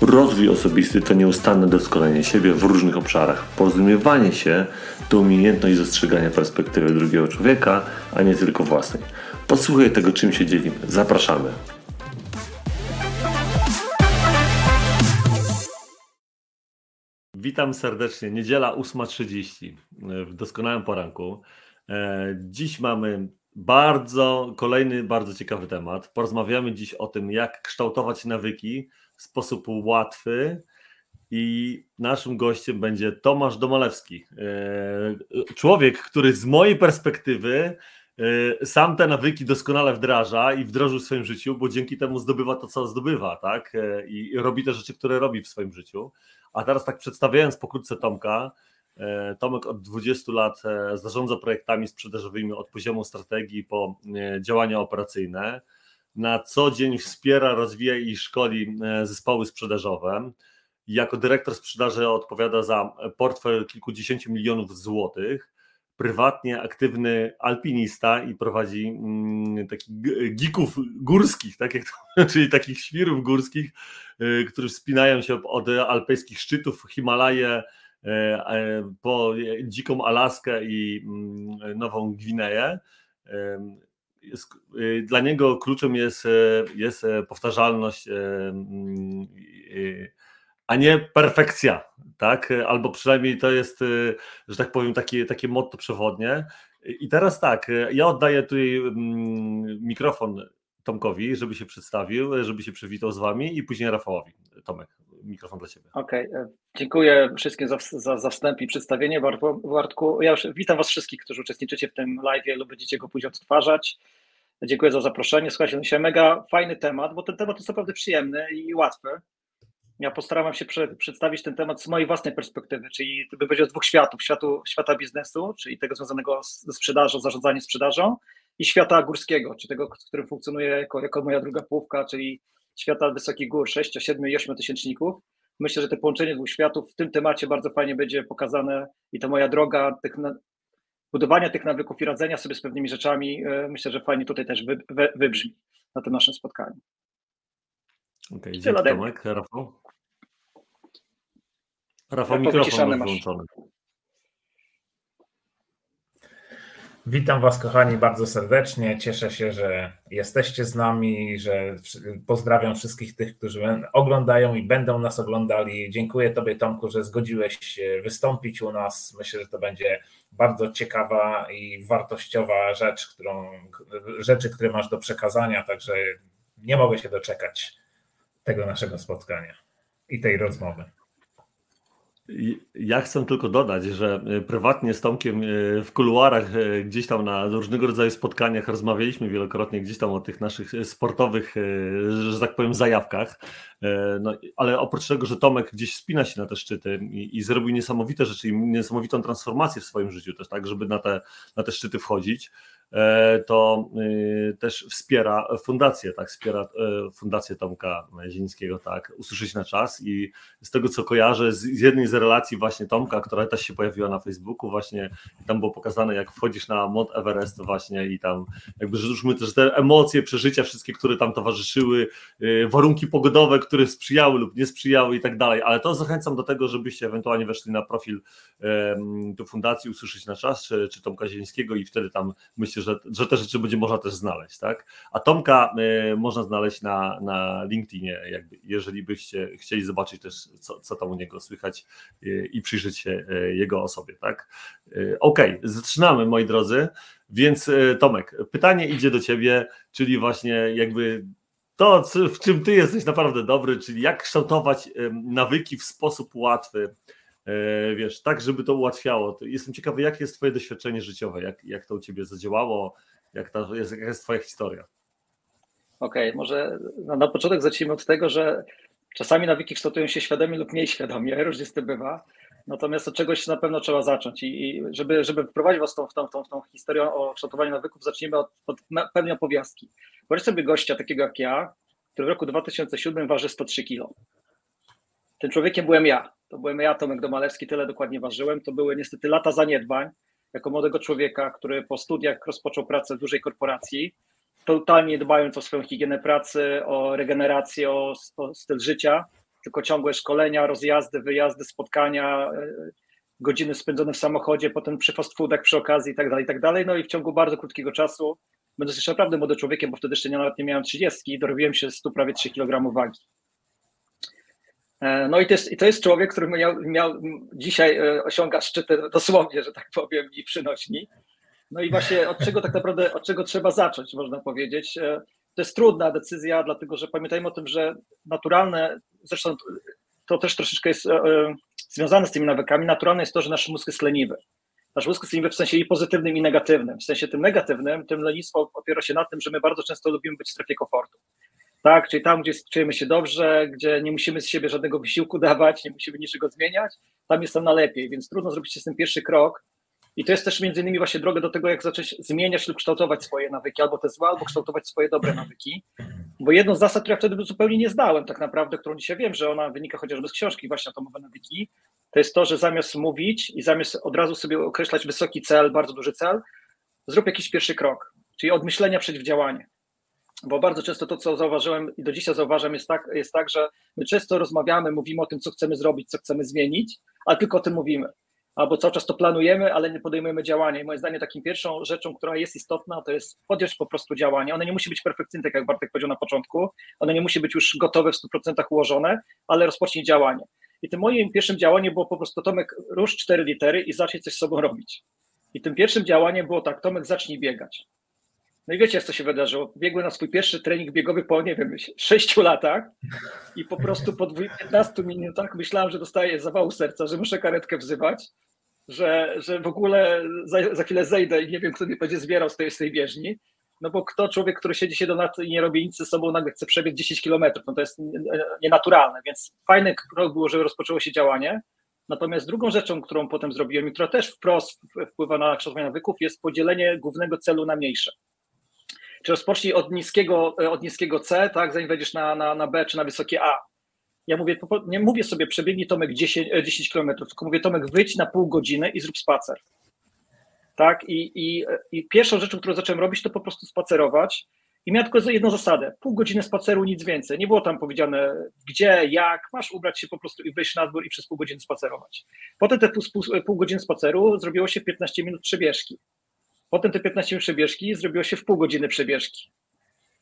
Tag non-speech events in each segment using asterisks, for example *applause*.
Rozwój osobisty to nieustanne doskonalenie siebie w różnych obszarach. Porozumiewanie się to umiejętność dostrzegania perspektywy drugiego człowieka, a nie tylko własnej. Posłuchaj tego, czym się dzielimy. Zapraszamy. Witam serdecznie. Niedziela 8.30 w doskonałym poranku. E, dziś mamy bardzo, kolejny bardzo ciekawy temat. Porozmawiamy dziś o tym, jak kształtować nawyki w sposób łatwy. I naszym gościem będzie Tomasz Domalewski. E, człowiek, który z mojej perspektywy e, sam te nawyki doskonale wdraża i wdrożył w swoim życiu, bo dzięki temu zdobywa to, co zdobywa, tak? E, I robi te rzeczy, które robi w swoim życiu. A teraz tak przedstawiając pokrótce Tomka, Tomek od 20 lat zarządza projektami sprzedażowymi od poziomu strategii po działania operacyjne na co dzień wspiera, rozwija i szkoli e, zespoły sprzedażowe. Jako dyrektor sprzedaży odpowiada za portfel kilkudziesięciu milionów złotych. Prywatnie aktywny alpinista i prowadzi mm, takich gików górskich, tak jak to, *laughs* czyli takich świrów górskich, e, którzy wspinają się od alpejskich szczytów Himalaje e, po dziką Alaskę i mm, Nową Gwineję jest, y, dla niego kluczem jest, y, jest y, powtarzalność, a nie perfekcja, tak? Albo przynajmniej to jest, że tak powiem, takie, takie motto przewodnie. I teraz tak, ja oddaję tutaj mm, mikrofon Tomkowi, żeby się przedstawił, żeby się przywitał z wami i później Rafałowi. Tomek, mikrofon dla ciebie. Okej, okay. E, dziękuję wszystkim za, za, za wstęp i przedstawienie. Bartku, ja już witam was wszystkich, którzy uczestniczycie w tym live lub będziecie go później odtwarzać. Dziękuję za zaproszenie. Słuchajcie, dzisiaj mega fajny temat, bo ten temat jest naprawdę przyjemny i łatwy. Ja postaram się prze, przedstawić ten temat z mojej własnej perspektywy, czyli by będzie z dwóch światów, światu, świata biznesu, czyli tego związanego ze sprzedażą, zarządzaniem sprzedażą i świata górskiego, czyli tego, w którym funkcjonuje jako, jako moja druga połówka, czyli świata wysokich gór, 6, 7 i 8 tysięczników. Myślę, że to połączenie dwóch światów w tym temacie bardzo fajnie będzie pokazane i ta moja droga tych budowania tych nawyków i radzenia sobie z pewnymi rzeczami, e, myślę, że fajnie tutaj też wy, wy, wybrzmi na tym naszym spotkaniu. Okej, okay, Tomek. Rafał? Rafał, mikrofon masz włączony. Witam Was, kochani, bardzo serdecznie. Cieszę się, że jesteście z nami, że pozdrawiam wszystkich tych, którzy oglądają i będą nas oglądali. Dziękuję Tobie, Tomku, że zgodziłeś się wystąpić u nas. Myślę, że to będzie bardzo ciekawa i wartościowa rzecz, którą, rzeczy, które masz do przekazania, także nie mogę się doczekać tego naszego spotkania i tej rozmowy. Ja chcę tylko dodać, że e, prywatnie z Tomkiem e, w kuluarach, e, gdzieś tam na różnego rodzaju spotkaniach rozmawialiśmy wielokrotnie gdzieś tam o tych naszych sportowych, że tak powiem, zajawkach. No, ale oprócz tego, że Tomek gdzieś spina się na te szczyty i, i zrobił niesamowite rzeczy i niesamowitą transformację w swoim życiu też, tak, żeby na te, na te szczyty wchodzić, to y, też wspiera fundację, tak, wspiera e, fundację Tomka Zielińskiego, tak, usłyszeć na czas i z tego co kojarzę, z jednej z relacji właśnie Tomka, która też się pojawiła na Facebooku, właśnie. Tam było pokazane jak wchodzisz na Mount Everest właśnie i tam jakby rzućmy też te emocje, przeżycia wszystkie, które tam towarzyszyły, y, warunki pogodowe, które sprzyjały lub nie sprzyjały i tak dalej, ale to zachęcam do tego, żebyście ewentualnie weszli na profil tu fundacji, usłyszeć na czas, czy, czy Tomka Zielińskiego i wtedy tam myślę, że, że te rzeczy będzie można też znaleźć, tak? A Tomka y, można znaleźć na, na LinkedInie, jakby, jeżeli byście chcieli zobaczyć też, co, co tam u niego słychać y, i przyjrzeć się y, jego osobie, tak? Okej, okay, zaczynamy, moi drodzy. Więc Tomek, pytanie idzie do ciebie, czyli właśnie jakby to, w czym ty jesteś naprawdę dobry, czyli jak kształtować nawyki w sposób łatwy, wiesz, tak, żeby to ułatwiało. Jestem ciekawy, jakie jest Twoje doświadczenie życiowe, jak, jak to u Ciebie zadziałało, jak ta, jest, jaka jest Twoja historia. Okej, okay, może na, na początek zacznijmy od tego, że Czasami nawyki kształtują się świadomie lub mniej świadomie, *laughs* różnie z tym bywa. Natomiast od czegoś na pewno trzeba zacząć. I żeby, żeby wprowadzić Was w tą, w, tą, w, tą, tą historię o kształtowaniu nawyków, zacznijmy od, od pewnej opowiastki. Wyobraź sobie gościa takiego jak ja, który w roku 2007 waży 103 kg. Tym człowiekiem byłem ja. To byłem ja, Tomek Domalewski, tyle dokładnie ważyłem. To były niestety lata zaniedbań. Jako młodego człowieka, który po studiach rozpoczął pracę w dużej korporacji, totalnie dbając o swoją higienę pracy, o regenerację, o, o styl życia, tylko ciągłe szkolenia, rozjazdy, wyjazdy, spotkania, e, godziny spędzone w samochodzie, potem przy fast foodach przy okazji i tak dalej, tak dalej. No i w ciągu bardzo krótkiego czasu, będąc jeszcze naprawdę młodym człowiekiem, bo wtedy jeszcze nawet nie miałem 30, dorobiłem się 100 prawie 3 kg wagi. E, no i to jest, to jest człowiek, który miał, miał dzisiaj e, osiąga szczyty dosłownie, że tak powiem, i przynośni. No i właśnie od czego tak naprawdę, od czego trzeba zacząć, można powiedzieć. E, to jest trudna decyzja, dlatego że pamiętajmy o tym, że naturalne, zresztą to też troszeczkę jest związane z tymi nawykami, naturalne jest to, że nasz mózg jest leniwy. Nasz mózg jest leniwy w sensie i pozytywnym, i negatywnym. W sensie tym negatywnym, tym lenistwo opiera się na tym, że my bardzo często lubimy być w strefie komfortu tak? Czyli tam, gdzie czujemy się dobrze, gdzie nie musimy z siebie żadnego wysiłku *laughs* dawać, nie musimy niczego zmieniać, tam jest nam na lepiej, więc trudno zrobić z tym pierwszy krok. I to jest też między innymi właśnie droga do tego, jak zacząć zmieniać lub kształtować swoje nawyki, albo te złe, albo kształtować swoje dobre nawyki. Bo jedną z zasad, którą ja wtedy zupełnie nie zdałem, tak naprawdę, którą dzisiaj wiem, że ona wynika chociażby z książki właśnie atomowe nawyki, to jest to, że zamiast mówić i zamiast od razu sobie określać wysoki cel, bardzo duży cel, zrób jakiś pierwszy krok, czyli od myślenia przeciwdziałanie bo bardzo często to, co zauważyłem i do dzisiaj zauważam, jest tak, jest tak, że my często rozmawiamy, mówimy o tym, co chcemy zrobić, co chcemy zmienić, ale tylko o tym mówimy. Albo cały czas to planujemy, ale nie podejmujemy działania. I moim zdaniem taką pierwszą rzeczą, która jest istotna, to jest podjąć po prostu działanie. One nie musi być perfekcyjne, tak jak Bartek powiedział na początku, one nie musi być już gotowe w 100% ułożone, ale rozpocznij działanie. I tym moim pierwszym działaniem było po prostu Tomek, rusz cztery litery i zacznij coś z sobą robić. I tym pierwszym działaniem było tak, Tomek, zacznij biegać. No i wiecie, co się wydarzyło. Biegłem na swój pierwszy trening biegowy po, nie wiem, 6 latach i po prostu po 15 minutach myślałem, że dostaję zawału serca, że muszę karetkę wzywać, że, że w ogóle za, za chwilę zejdę i nie wiem, kto mnie będzie zbierał z tej, z tej bieżni. No bo kto człowiek, który siedzi się do lat i nie robi nic ze sobą, nagle chce przebiec 10 kilometrów, no to jest nienaturalne, więc fajny krok było, że rozpoczęło się działanie. Natomiast drugą rzeczą, którą potem zrobiłem która też wprost wpływa na kształtowanie nawyków, jest podzielenie głównego celu na mniejsze. Czy rozpocznij od niskiego, e, od niskiego C, tak, zanim wejdziesz na, na, na B czy na wysokie A. Ja mówię, nie mówię sobie przebiegnij Tomek 10, 10 km, tylko mówię Tomek wyjdź na pół godziny i zrób spacer. Tak, i, i, i pierwszą rzeczą, którą zacząłem robić, to po prostu spacerować. I miałem tylko jedną zasadę: pół godziny spaceru, nic więcej. Nie było tam powiedziane gdzie, jak, masz ubrać się po prostu i wyjść na dwór i przez pół godziny spacerować. Potem te pół, pół, pół godziny spaceru zrobiło się 15 minut przebieżki. Potem te 15 minut przebieżki zrobiło się w pół godziny przebieżki.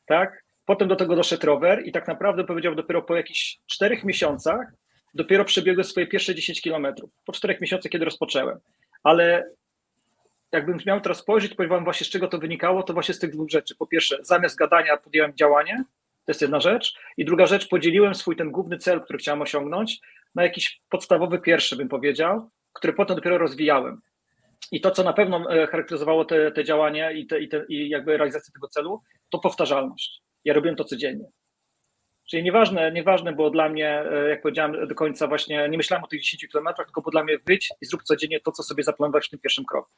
Tak? Potem do tego doszedł rower i tak naprawdę powiedział dopiero po jakichś czterech miesiącach dopiero przebiegłem swoje pierwsze 10 kilometrów. Po czterech miesiącach, kiedy rozpocząłem. Ale jakbym miał teraz spojrzeć, powiem wam właśnie z czego to wynikało, to właśnie z tych dwóch rzeczy. Po pierwsze, zamiast gadania podjąłem działanie, to jest jedna rzecz. I druga rzecz, podzieliłem swój ten główny cel, który chciałem osiągnąć, na jakiś podstawowy pierwszy, bym powiedział, który potem dopiero rozwijałem. I to, co na pewno e, charakteryzowało te, te działania i, te, i, te, i jakby realizację tego celu, to powtarzalność. Ja robiłem to codziennie. Czyli nieważne, nieważne było dla mnie, e, jak powiedziałem do końca właśnie, nie myślałem o tych 10 kilometrach, tylko było dla mnie wyjdź i zrób codziennie to, co sobie zaplanowałeś w tym pierwszym kroku.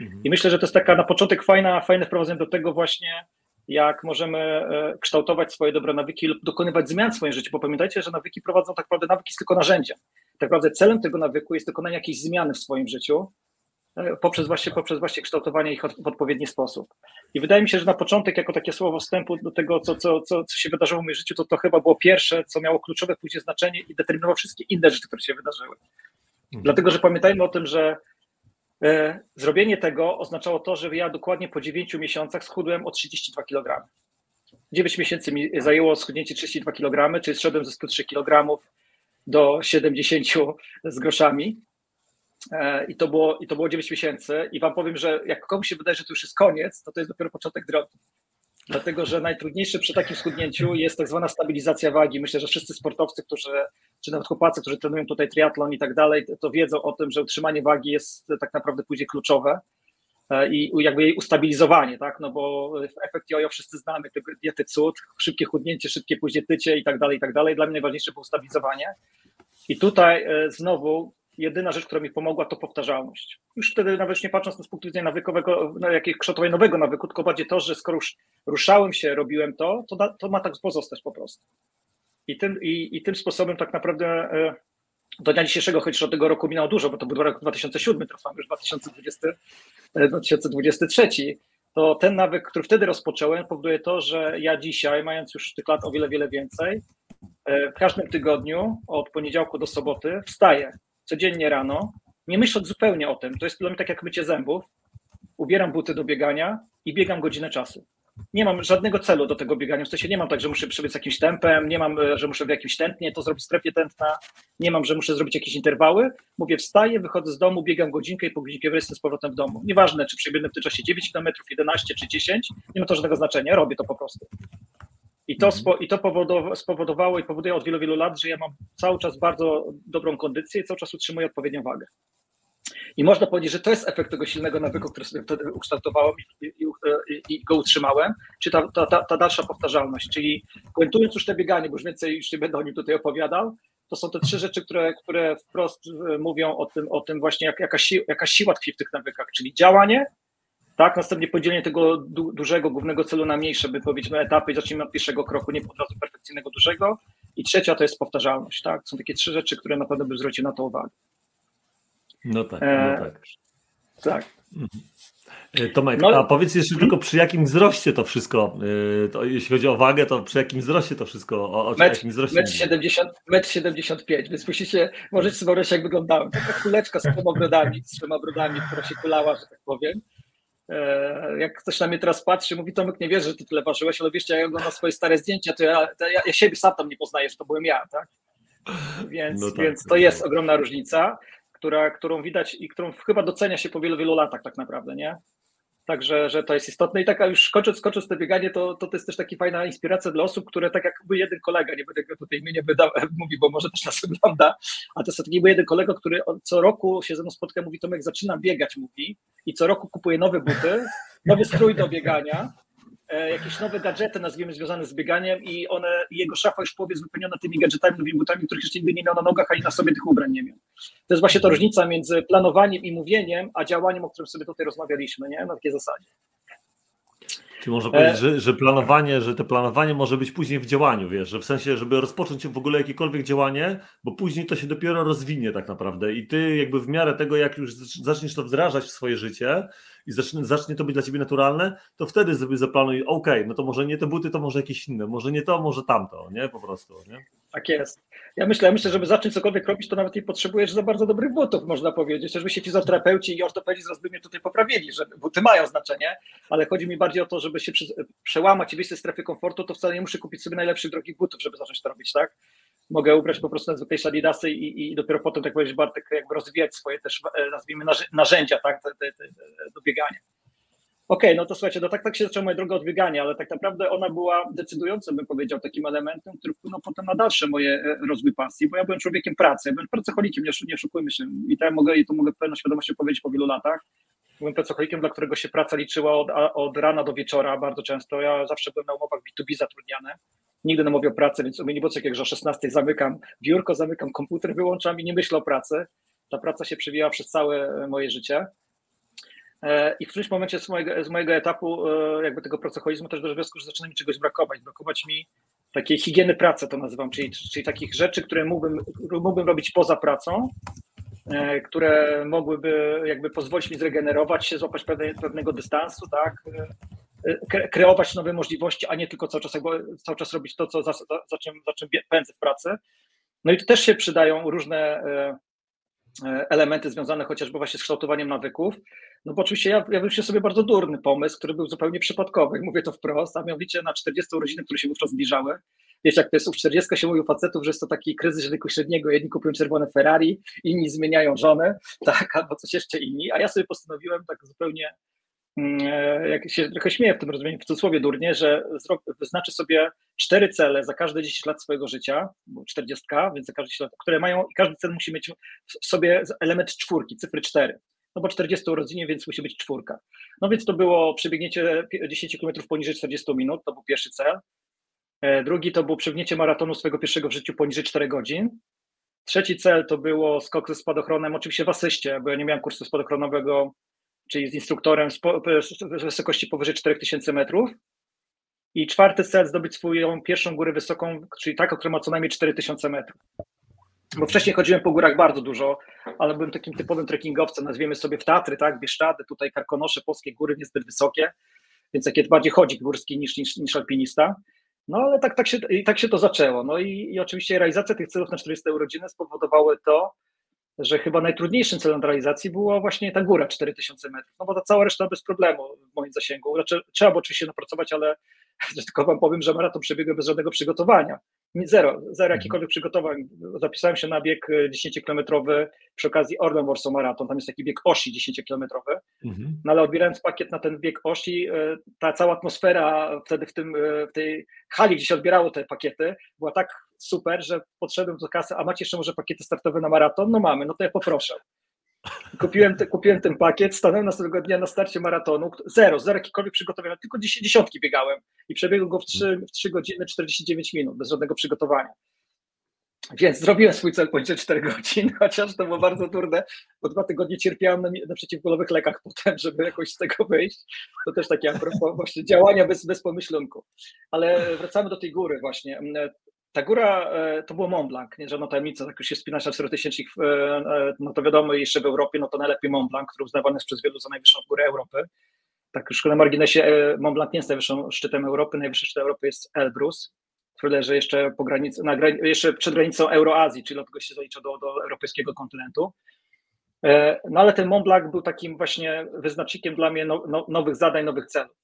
Mhm. I myślę, że to jest taka na początek fajna, fajne wprowadzenie do tego właśnie, jak możemy e, kształtować swoje dobre nawyki lub dokonywać zmian w swoim życiu, bo pamiętajcie, że nawyki prowadzą tak naprawdę, nawyki jest tylko narzędziem. Tak naprawdę celem tego nawyku jest dokonanie jakiejś zmiany w swoim życiu, poprzez właśnie, poprzez właśnie kształtowanie ich w odpowiedni sposób. I wydaje mi się, że na początek, jako takie słowo wstępu do tego, co, co, co, co się wydarzyło w moim życiu, to to chyba było pierwsze, co miało kluczowe później znaczenie i determinowało wszystkie inne rzeczy, które się wydarzyły. Mhm. Dlatego, że pamiętajmy o tym, że e, zrobienie tego oznaczało to, że ja dokładnie po 9 miesiącach schudłem o 32 kg. 9 miesięcy mi zajęło schudnięcie 32 kg, czyli zszedłem ze 103 kg do 70 z groszami. E, I to, było, I to było 9 miesięcy. I wam powiem, że jak komuś się wydaje, że to już jest koniec, to to jest dopiero początek drogi. Dlatego, że najtrudniejsze przy takim schudnięciu jest tak zwana stabilizacja wagi. Myślę, że wszyscy sportowcy, którzy, czy nawet chłopacy, którzy trenują tutaj triatlon i tak dalej, to wiedzą o tym, że utrzymanie wagi jest tak naprawdę później kluczowe. i jakby jej ustabilizowanie, tak? No bo efekt jojo wszyscy znamy, tego diety cud, szybkie chudnięcie, szybkie później tycie i tak dalej, i tak dalej. Dla mnie najważniejsze było ustabilizowanie. I tutaj znowu jedyna rzecz, która mi pomogła, to powtarzalność. Już wtedy nawet nie patrząc z punktu widzenia nawykowego, na jakieś kształtowania nowego nawyku, tylko bardziej to, że skoro już ruszałem się, robiłem to, to, da, to ma tak pozostać po prostu. I tym, i, i tym sposobem tak naprawdę e, do dnia dzisiejszego, chociaż od tego roku minęło dużo, bo to był rok 2007, teraz już 2020, 2023, e, to ten nawyk, który wtedy rozpocząłem, powoduje to, że ja dzisiaj, mając już tych lat o wiele, wiele więcej, e, w każdym tygodniu od poniedziałku do soboty wstaję codziennie rano, nie myśląc zupełnie o tym. To jest dla mnie tak jak mycie zębów. Ubieram buty do biegania i biegam godzinę czasu. Nie mam żadnego celu do tego biegania. W sensie nie mam tak, że muszę przebiec jakimś tempem, nie mam, że muszę w jakimś tętnie to zrobić strefie tętna, nie mam, że muszę zrobić jakieś interwały. Mówię, wstaję, wychodzę z domu, biegam godzinkę i po godzinkę jestem z powrotem w domu. Nieważne, czy przebiegnę w tym czasie 9 km, 11 czy 10, nie ma to żadnego znaczenia, robię to po prostu. I to, mhm. spo, i to spowodowało i powoduje od wielu, wielu lat, że ja mam cały czas bardzo dobrą kondycję i cały czas utrzymuję odpowiednią wagę. I można powiedzieć, że to jest efekt tego silnego nawyku, który sobie wtedy ukształtowałem i, i, i go utrzymałem, czy ta, ta, ta, dalsza powtarzalność. Czyli kończąc już te bieganie, bo już więcej już nie będę o nim tutaj opowiadał, to są te trzy rzeczy, które, które wprost e, mówią o tym, o tym właśnie, jak, jaka, si, jaka siła tkwi w tych nawykach, czyli działanie, tak, następnie podzielenie tego du dużego, głównego celu na mniejsze, by powiedzieć, na etapy i zacznijmy od pierwszego kroku, nie od razu perfekcyjnego dużego. I trzecia to jest powtarzalność, tak? Są takie trzy rzeczy, które na pewno by zwrócił na to uwagę. No tak, no tak. E, tak. Mhm. E, Tomek, no, a powiedz jeszcze tylko przy jakim wzroście to wszystko, e, to, jeśli chodzi o wagę, to przy jakim wzroście to wszystko, o, o metr, jakim wzroście? Metr 70, metr 75, więc musicie, możecie sobie wyobrazić jak wyglądałem. Taka kuleczka z trzema brodami, z trzema brodami, która się kulała, że tak powiem. E, jak ktoś na mnie teraz patrzy, mówi Tomek, nie wierzę, że ty tyle ważyłeś, ale wiecie, jak oglądam swoje stare zdjęcia, to ja, to ja, ja siebie sam tam nie poznaję, że to byłem ja, tak? Więc, no tak, więc to jest ogromna różnica, która, którą widać i którą chyba docenia się po wielu, wielu latach tak naprawdę, nie? Także, że to jest istotne. I taka już kończąc, kończąc to bieganie, to, to, to jest też taka fajna inspiracja dla osób, które tak jakby jeden kolega, nie będę go tutaj imienia *laughs* mówi, bo może też nas *laughs* ogląda, a to jest taki jeden kolega, który co roku się ze mną spotka, mówi Tomek, zaczynam biegać, mówi, i co roku kupuje nowe buty, nowy strój do biegania, jakieś nowe gadżety, nazwijmy, związane z bieganiem i one, jego szafa już powie wypełniona tymi gadżetami, nowymi butami, których jeszcze nigdy nie miał na nogach, ani na sobie tych ubrań nie miał. To jest właśnie ta różnica między planowaniem i mówieniem, a działaniem, o którym sobie tutaj rozmawialiśmy, nie? Na takiej zasadzie. Czy można powiedzieć, że, że, planowanie, że to planowanie może być później w działaniu, wiesz, że w sensie, żeby rozpocząć w ogóle jakiekolwiek działanie, bo później to się dopiero rozwinie tak naprawdę i ty jakby w miarę tego, jak już zaczniesz to wdrażać w swoje życie, i zacznie, zacznie to być dla ciebie naturalne, to wtedy sobie zaplanuj, ok, no to może nie te buty, to może jakieś inne, może nie to, może tamto, nie? Po prostu, nie? Tak jest. Ja myślę, ja myślę, żeby zacząć cokolwiek robić, to nawet nie potrzebujesz za bardzo dobrych butów, można powiedzieć. Żeby się fizjoterapeuci i ortopedzi zaraz by mnie tutaj poprawili, że buty mają znaczenie, ale chodzi mi bardziej o to, żeby się przełamać i wyjść ze strefy komfortu, to wcale nie muszę kupić sobie najlepszych drogich butów, żeby zacząć to robić, tak? mogę ubrać po prostu najzwyklejsze adidasy i, i dopiero potem, tak powiedzieć Bartek, jakby rozwijać swoje też, e, nazwijmy, narzędzia tak, do biegania. Okej, okay, no to słuchajcie, no tak, tak się zaczęła moja droga od biegania, ale tak naprawdę ona była decydującym, bym powiedział, takim elementem, który wpłynął potem na dalsze moje e, rozwój pasji, bo ja byłem człowiekiem pracy, ja byłem pracocholikiem, nie, nie oszukujmy się i to ja mogę, i to mogę pełną świadomością powiedzieć po wielu latach. Byłem pracocholikiem, dla którego się praca liczyła od, od rana do wieczora bardzo często. Ja zawsze byłem na umowach B2B zatrudniany nigdy nie mówię o pracy, więc u mnie nie było jak że o 16 zamykam biurko, zamykam komputer, wyłączam i nie myślę o pracy. Ta praca się przewijała przez całe moje życie. E, I w którymś momencie z mojego, z mojego etapu, e, jakby tego pracoholizmu, też do wniosku, że zaczyna mi czegoś brakować. Brakować mi takiej higieny pracy, to nazywam, czyli, czyli takich rzeczy, które mógłbym, mógłbym robić poza pracą, e, które mogłyby jakby pozwolić mi zregenerować się, złapać pewne, pewnego dystansu, tak, kreować nowe możliwości, a nie tylko cały czas, cały czas robić to, co za, za, za, czym, za czym pędzę w pracy. No i tu też się przydają różne elementy związane chociażby właśnie z kształtowaniem nawyków. No bo oczywiście ja, ja się sobie bardzo durny pomysł, który był zupełnie przypadkowy, mówię to wprost, a mianowicie na 40 urodziny, które się wówczas zbliżały. Wiesz, jak to jest u 40 się mówi facetów, że jest to taki kryzys wieku średniego, jedni kupują czerwone Ferrari, inni zmieniają żonę, tak, albo coś jeszcze inni, a ja sobie postanowiłem tak zupełnie e, jak się trochę śmieję w tym rozumieniu, w cudzysłowie durnie, że wyznaczy sobie cztery cele za każde 10 lat swojego życia, 40, więc za każde 10 lat, które mają i każdy cel musi mieć w sobie element czwórki, cyfry cztery. no bo 40 urodziny, więc musi być czwórka. No więc to było przebiegnięcie 10 km poniżej 40 minut, to był pierwszy cel. E, drugi to było przebiegnięcie maratonu swojego pierwszego w życiu poniżej 4 godzin. Trzeci cel to było skok ze spadochronem, oczywiście w asyście, bo ja nie miałem kursu spadochronowego, czyli z instruktorem z wysokości powyżej 4000 metrów. I czwarty cel zdobyć swoją pierwszą górę wysoką, czyli taką, która ma co najmniej 4000 metrów. Bo wcześniej chodziłem po górach bardzo dużo, ale byłem takim typowym trekkingowcem, nazwiemy sobie w Tatry, tak, Bieszczady, tutaj Karkonosze, polskie góry niezbyt wysokie, więc takie bardziej chodzik górski niż, niż, niż alpinista. No ale tak, tak, się, tak się to zaczęło. No i, i oczywiście realizacja tych celów na 40 urodziny spowodowały to, że chyba najtrudniejszym celem realizacji była właśnie ta góra 4000 metrów, no bo ta cała reszta bez problemu w moim zasięgu. Znaczy, trzeba było oczywiście napracować, ale *laughs* tylko wam powiem, że maraton przebiegł bez żadnego przygotowania. Zero, zero mhm. jakichkolwiek przygotowań. Zapisałem się na bieg 10-kilometrowy e, przy okazji Orlen Warsaw Maraton, tam jest taki bieg osi 10-kilometrowy, mhm. no ale odbierając pakiet na ten bieg osi, e, ta cała atmosfera wtedy w, tym, e, w tej hali, gdzie się odbierało te pakiety, była tak super, że podszedłem do kasy, a macie jeszcze może pakiety startowe na maraton? No mamy, no to ja poproszę. Kupiłem, te, kupiłem ten pakiet, stanąłem następnego dnia na starcie maratonu, zero, zero jakikolwiek przygotowania, tylko dziesiątki biegałem i przebiegłem go w 3, w 3 godziny 49 minut, bez żadnego przygotowania. Więc zrobiłem swój cel poniżej 4 godzin, chociaż to było bardzo trudne, bo dwa tygodnie cierpiałem na, na przeciwbólowych lekach *laughs* potem, żeby jakoś z tego wyjść. To też takie właśnie działania bez, bez pomyślunku. Ale wracamy do tej góry właśnie ta góra e, to było Mont Blanc, nie żadna tajemnica, jak już się wspinasz na 4000, e, e, no to wiadomo, jeszcze w Europie, no to najlepiej Mont Blanc, który uznawany jest przez wielu za najwyższą górę Europy. Tak już na marginesie, Mont Blanc nie jest najwyższym szczytem Europy, najwyższy szczyt Europy jest Elbrus, który leży jeszcze, po granicy, na, jeszcze przed granicą Euroazji, czyli dlatego się zalicza do, do europejskiego kontynentu. No ale ten Mont Blanc był takim właśnie wyznacznikiem dla mnie no, no, nowych zadań, nowych celów.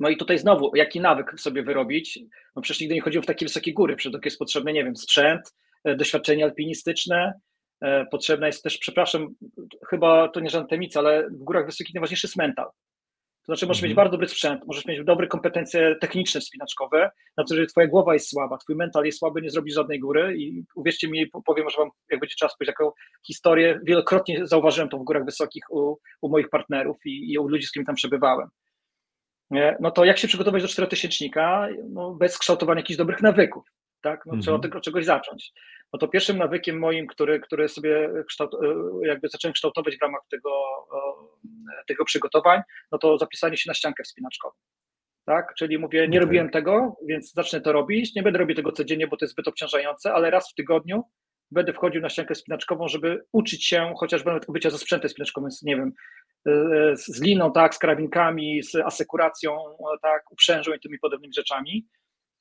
No i tutaj znowu, jaki nawyk sobie wyrobić? No przecież nigdy nie chodziłem w takie wysokie góry, przecież jest potrzebny, nie wiem, sprzęt, e, doświadczenie alpinistyczne, e, potrzebna jest też, przepraszam, chyba to nie żadna tajemnica, ale w górach wysokich najważniejszy jest mental. To znaczy, możesz mhm. mieć bardzo dobry sprzęt, możesz mieć dobre kompetencje techniczne, wspinaczkowe, na to, że twoja głowa jest słaba, twój mental jest słaby, nie zrobisz żadnej góry i uwierzcie mi, powiem, że wam, jak będzie czas powiedzieć, jaką historię, wielokrotnie zauważyłem to w górach wysokich u, u moich partnerów i, i u ludzi, z którymi tam przebywałem no to jak się przygotować do czterotysięcznika no, bez kształtowania jakichś dobrych nawyków, tak? No, Trzeba mhm. od czegoś zacząć. No to pierwszym nawykiem moim, który, który sobie kształt, e, jakby zacząłem kształtować w ramach tego, tego przygotowań, no to zapisanie się na ściankę wspinaczkową. Tak? Czyli mówię, nie robiłem tego, więc zacznę to robić. Nie będę robił tego codziennie, bo to jest zbyt obciążające, ale raz w tygodniu będę wchodził na ściankę spinaczkową, żeby uczyć się chociażby nawet bycia ze sprzętem spinaczkowym, nie wiem, z liną, tak, z karabinkami, z asekuracją, tak, uprzężą i tymi podobnymi rzeczami.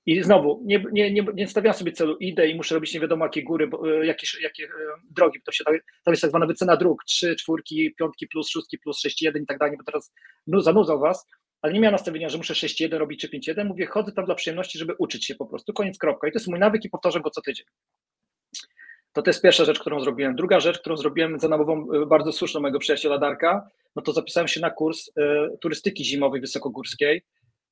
I znowu, nie, nie, nie, nie stawiam sobie celu, idę i muszę robić nie wiadomo jakie góry, e, jakie, jakie e, drogi, to się to jest tak zwana wycena dróg, trzy, czwórki, piątki plus, szóstki plus, sześć, jeden i tak dalej, bo teraz zanudzał was, ale nie miałem nastawienia, że muszę 6-1 robić czy 5-1, mówię, chodzę tam dla przyjemności, żeby uczyć się po prostu, koniec, kropka. I to jest mój nawyk i powtarzam go co tydzień. To to jest pierwsza rzecz, którą zrobiłem. Druga rzecz, którą zrobiłem za namową e, bardzo słuszną mojego przyjaciela Darka, no to zapisałem się na kurs y, turystyki zimowej wysokogórskiej,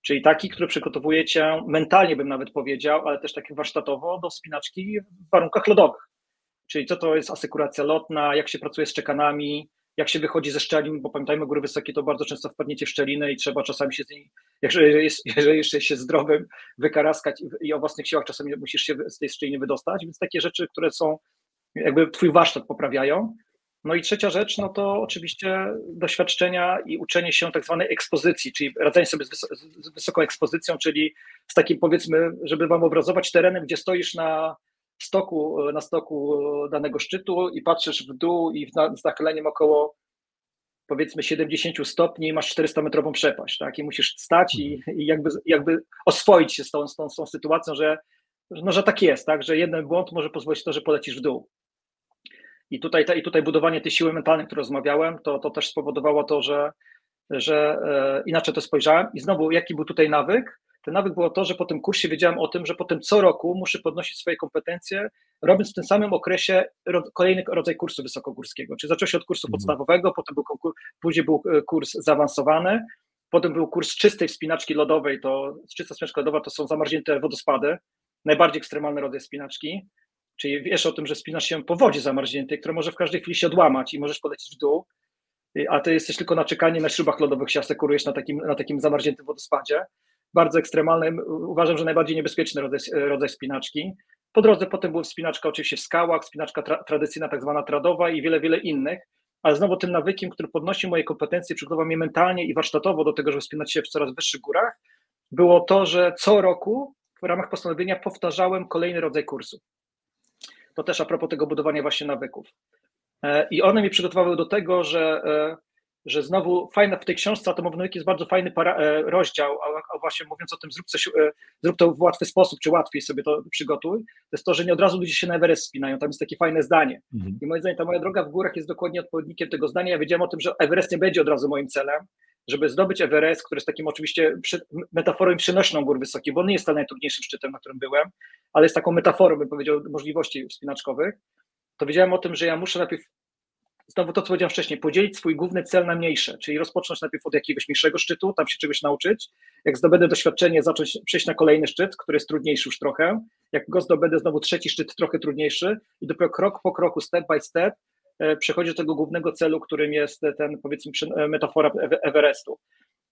czyli taki, który przygotowuje cię mentalnie, bym nawet powiedział, ale też tak warsztatowo do wspinaczki w warunkach lodowych. Czyli co to jest asekuracja lotna, jak się pracuje z czekanami, jak się wychodzi ze szczelin, bo pamiętajmy, góry wysokie to bardzo często wpadniecie w szczelinę i trzeba czasami się z niej, *laughs* jeżeli, jest, jeszcze się zdrowym, wykaraskać i o własnych siłach czasami musisz się z tej szczeliny wydostać, więc takie rzeczy, które są, jakby twój warsztat poprawiają. No i trzecia rzecz, no to oczywiście doświadczenia i uczenie się tak zwanej ekspozycji, czyli radzenie sobie z, z wysoką ekspozycją, czyli z takim powiedzmy, żeby wam obrazować terenem, gdzie stoisz na stoku, na stoku danego szczytu i patrzysz w dół i z nachyleniem około powiedzmy 70 stopni i masz 400 metrową przepaść, tak? I musisz stać i, mhm. i jakby, jakby oswoić się z tą, z, tą, z tą sytuacją, że, no, że tak jest, tak? Że jeden błąd może pozwolić to, że polecisz w dół. I tutaj, I tutaj budowanie tej siły mentalnej, którą rozmawiałem, to, to też spowodowało to, że, że e, inaczej to spojrzałem. I znowu, jaki był tutaj nawyk? Ten nawyk było to, że po tym kursie wiedziałem o tym, że potem co roku muszę podnosić swoje kompetencje, robiąc w tym samym okresie kolejny rodzaj kursu wysokogórskiego. Czyli zaczął się od kursu mhm. podstawowego, potem był, później był e, kurs zaawansowany, potem był kurs czystej wspinaczki lodowej, to czysta wspinaczka lodowa to są zamarznięte wodospady, najbardziej ekstremalny rodzaj wspinaczki, czyli wiesz o tym, że spinasz się po wodzie zamarzniętej, która może w każdej chwili się odłamać i możesz polecieć w dół, a ty jesteś tylko na czekanie na śrubach lodowych się asekurujesz na takim, na takim zamarzniętym wodospadzie. Bardzo ekstremalny, uważam, że najbardziej niebezpieczny rodzaj, rodzaj spinaczki. Po drodze potem była wspinaczka oczywiście w skałach, wspinaczka tra, tradycyjna, tak zwana tradowa i wiele, wiele innych, ale znowu tym nawykiem, który podnosi moje kompetencje, przygotował mnie mentalnie i warsztatowo do tego, żeby wspinać się w coraz wyższych górach, było to, że co roku w ramach postanowienia powtarzałem kolejny rodzaj kursu. To też a propos tego budowania właśnie nawyków. E, I one mnie przygotowały do tego, że, e, że znowu fajna w tej książce Atomowy Nawyki jest bardzo fajny para, e, rozdział, a właśnie mówiąc o tym, zrób, coś, zrób to w łatwy sposób, czy łatwiej sobie to przygotuj, to jest to, że nie od razu ludzie się na Everest spinają. Tam jest takie fajne zdanie. Mhm. I moim zdaniem ta moja droga w górach jest dokładnie odpowiednikiem tego zdania. Ja wiedziałem o tym, że Everest nie będzie od razu moim celem, żeby zdobyć Everest, który jest takim oczywiście metaforą przenośną gór wysokich, bo on nie jest najtrudniejszym szczytem, na którym byłem, ale jest taką metaforą, bym powiedział, możliwości wspinaczkowych, to wiedziałem o tym, że ja muszę najpierw, znowu to, co powiedziałem wcześniej, podzielić swój główny cel na mniejsze, czyli rozpocząć najpierw od jakiegoś mniejszego szczytu, tam się czegoś nauczyć, jak zdobędę doświadczenie, zacząć przejść na kolejny szczyt, który jest trudniejszy już trochę, jak go zdobędę, znowu trzeci szczyt, trochę trudniejszy. I dopiero krok po kroku, step by step, przechodzi do tego głównego celu, którym jest ten, powiedzmy, e, metafora Everestu.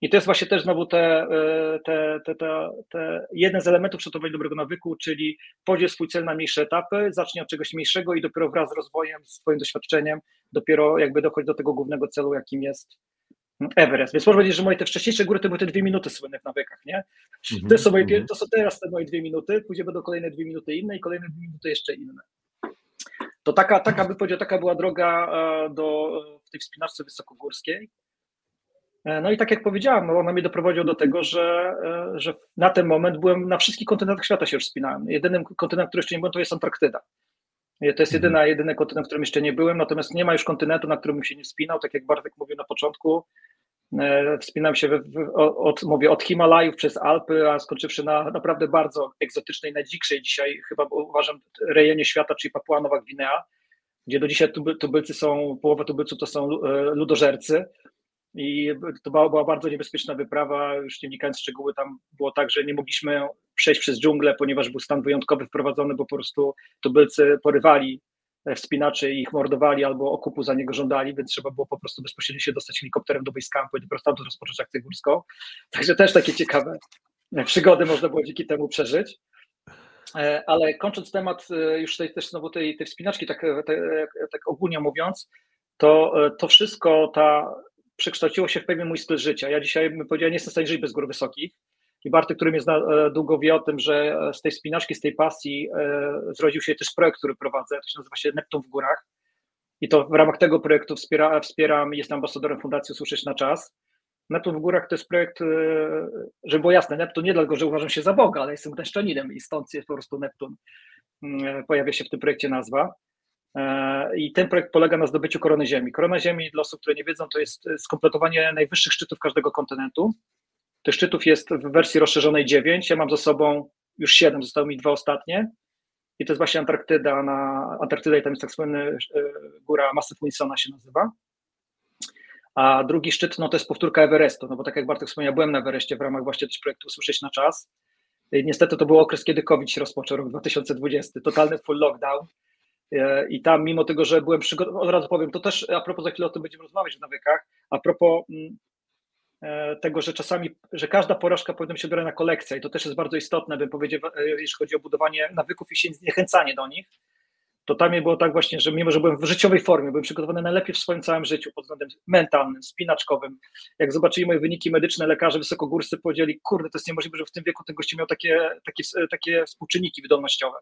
I to jest właśnie też znowu te, e, te, te, te, te jeden z elementów przygotowania dobrego nawyku, czyli podziel swój cel na mniejsze etapy, zacznij od czegoś mniejszego i dopiero wraz z rozwojem, z swoim doświadczeniem, dopiero jakby dochodzi do tego głównego celu, jakim jest Everest. Więc można powiedzieć, że moje te wcześniejsze góry to były te dwie minuty słynne w nawykach, nie? To są, moje, mhm. to są teraz te moje dwie minuty, później będą kolejne dwie minuty inne i kolejne dwie minuty jeszcze inne. To taka, taka by powiedział, taka była droga e, do, w tej wspinaczce wysokogórskiej. E, no i tak jak powiedziałem, no ona mnie doprowadziła do tego, że, e, że na ten moment byłem na wszystkich kontynentach świata się już wspinałem. Jedynym kontynentem, który jeszcze nie byłem, to jest Antarktyda. To jest mhm. jedyna, jedyny kontynent, w którym jeszcze nie byłem, natomiast nie ma już kontynentu, na którym się nie wspinał. Tak jak Bartek mówił na początku, wspinam się w, w, od, mówię, od Himalajów przez Alpy, a skończywszy na naprawdę bardzo egzotycznej, najdzikszej dzisiaj chyba uważam rejonie świata, czyli Papua Nowa Gwinea, gdzie do dzisiaj tubylcy są, połowa tubylców to są e, ludożercy. I to była, była bardzo niebezpieczna wyprawa, już nie wnikając w szczegóły, tam było tak, że nie mogliśmy przejść przez dżunglę, ponieważ był stan wyjątkowy wprowadzony, bo po prostu tubylcy porywali E, wspinaczy ich mordowali albo okupu za niego żądali, więc trzeba było po prostu bezpośrednio się dostać helikopterem do basecampu i dopiero stamtąd rozpocząć akcję górską. Także też takie ciekawe przygody można było dzięki temu przeżyć. E, ale kończąc temat e, już tej, też znowu tej, tej wspinaczki, tak, tak ogólnie mówiąc, to, to wszystko ta, przekształciło się w pewien mój styl życia. Ja dzisiaj bym powiedział, nie jestem w stanie żyć bez gór wysokich. I Bartek, który mnie zna e, długo wie o tym, że e, z tej spinaczki, z tej pasji e, zrodził się też projekt, który prowadzę, to się nazywa się Neptun w górach. I to w ramach tego projektu wspiera, wspieram, jestem ambasadorem Fundacji Usłyszeć na Czas. Neptun w górach to jest projekt, żeby było jasne, Neptun nie dlatego, że uważam się za Boga, ale jestem mężczyzninem i stąd jest po prostu Neptun. Mm, pojawia się w tym projekcie nazwa. I ten projekt polega na zdobyciu korony Ziemi. Korona Ziemi, dla osób, które nie wiedzą, to jest skompletowanie najwyższych szczytów każdego kontynentu. Tych szczytów jest w wersji rozszerzonej 9. Ja mam za sobą już 7, zostały mi dwa ostatnie. I to jest właśnie Antarktyda. Na Antarktyda i tam jest tak słynny e, góra Masyw Wilsona się nazywa. A drugi szczyt no, to jest powtórka Everestu, no bo tak jak Bartek wspomniał, byłem na Everestie w ramach właśnie też projektu Słyszeć na czas. I niestety to był okres, kiedy COVID się rozpoczął, rok 2020, totalny full lockdown. E, I tam, mimo tego, że byłem przygotowany, od razu powiem, to też a propos za chwilę o tym będziemy rozmawiać w nawykach, a propos mm, tego, że czasami, że każda porażka powinna być odbierana na kolekcję i to też jest bardzo istotne, bym powiedział, e, jeśli chodzi o budowanie nawyków i się zniechęcanie do nich, to tam było tak właśnie, że mimo, że byłem w życiowej formie, byłem przygotowany najlepiej w swoim całym życiu pod względem mentalnym, spinaczkowym. Jak zobaczyli moje wyniki medyczne, lekarze wysokogórscy powiedzieli, kurde, to jest niemożliwe, że w tym wieku ten gościu miał takie, takie, takie współczynniki wydolnościowe.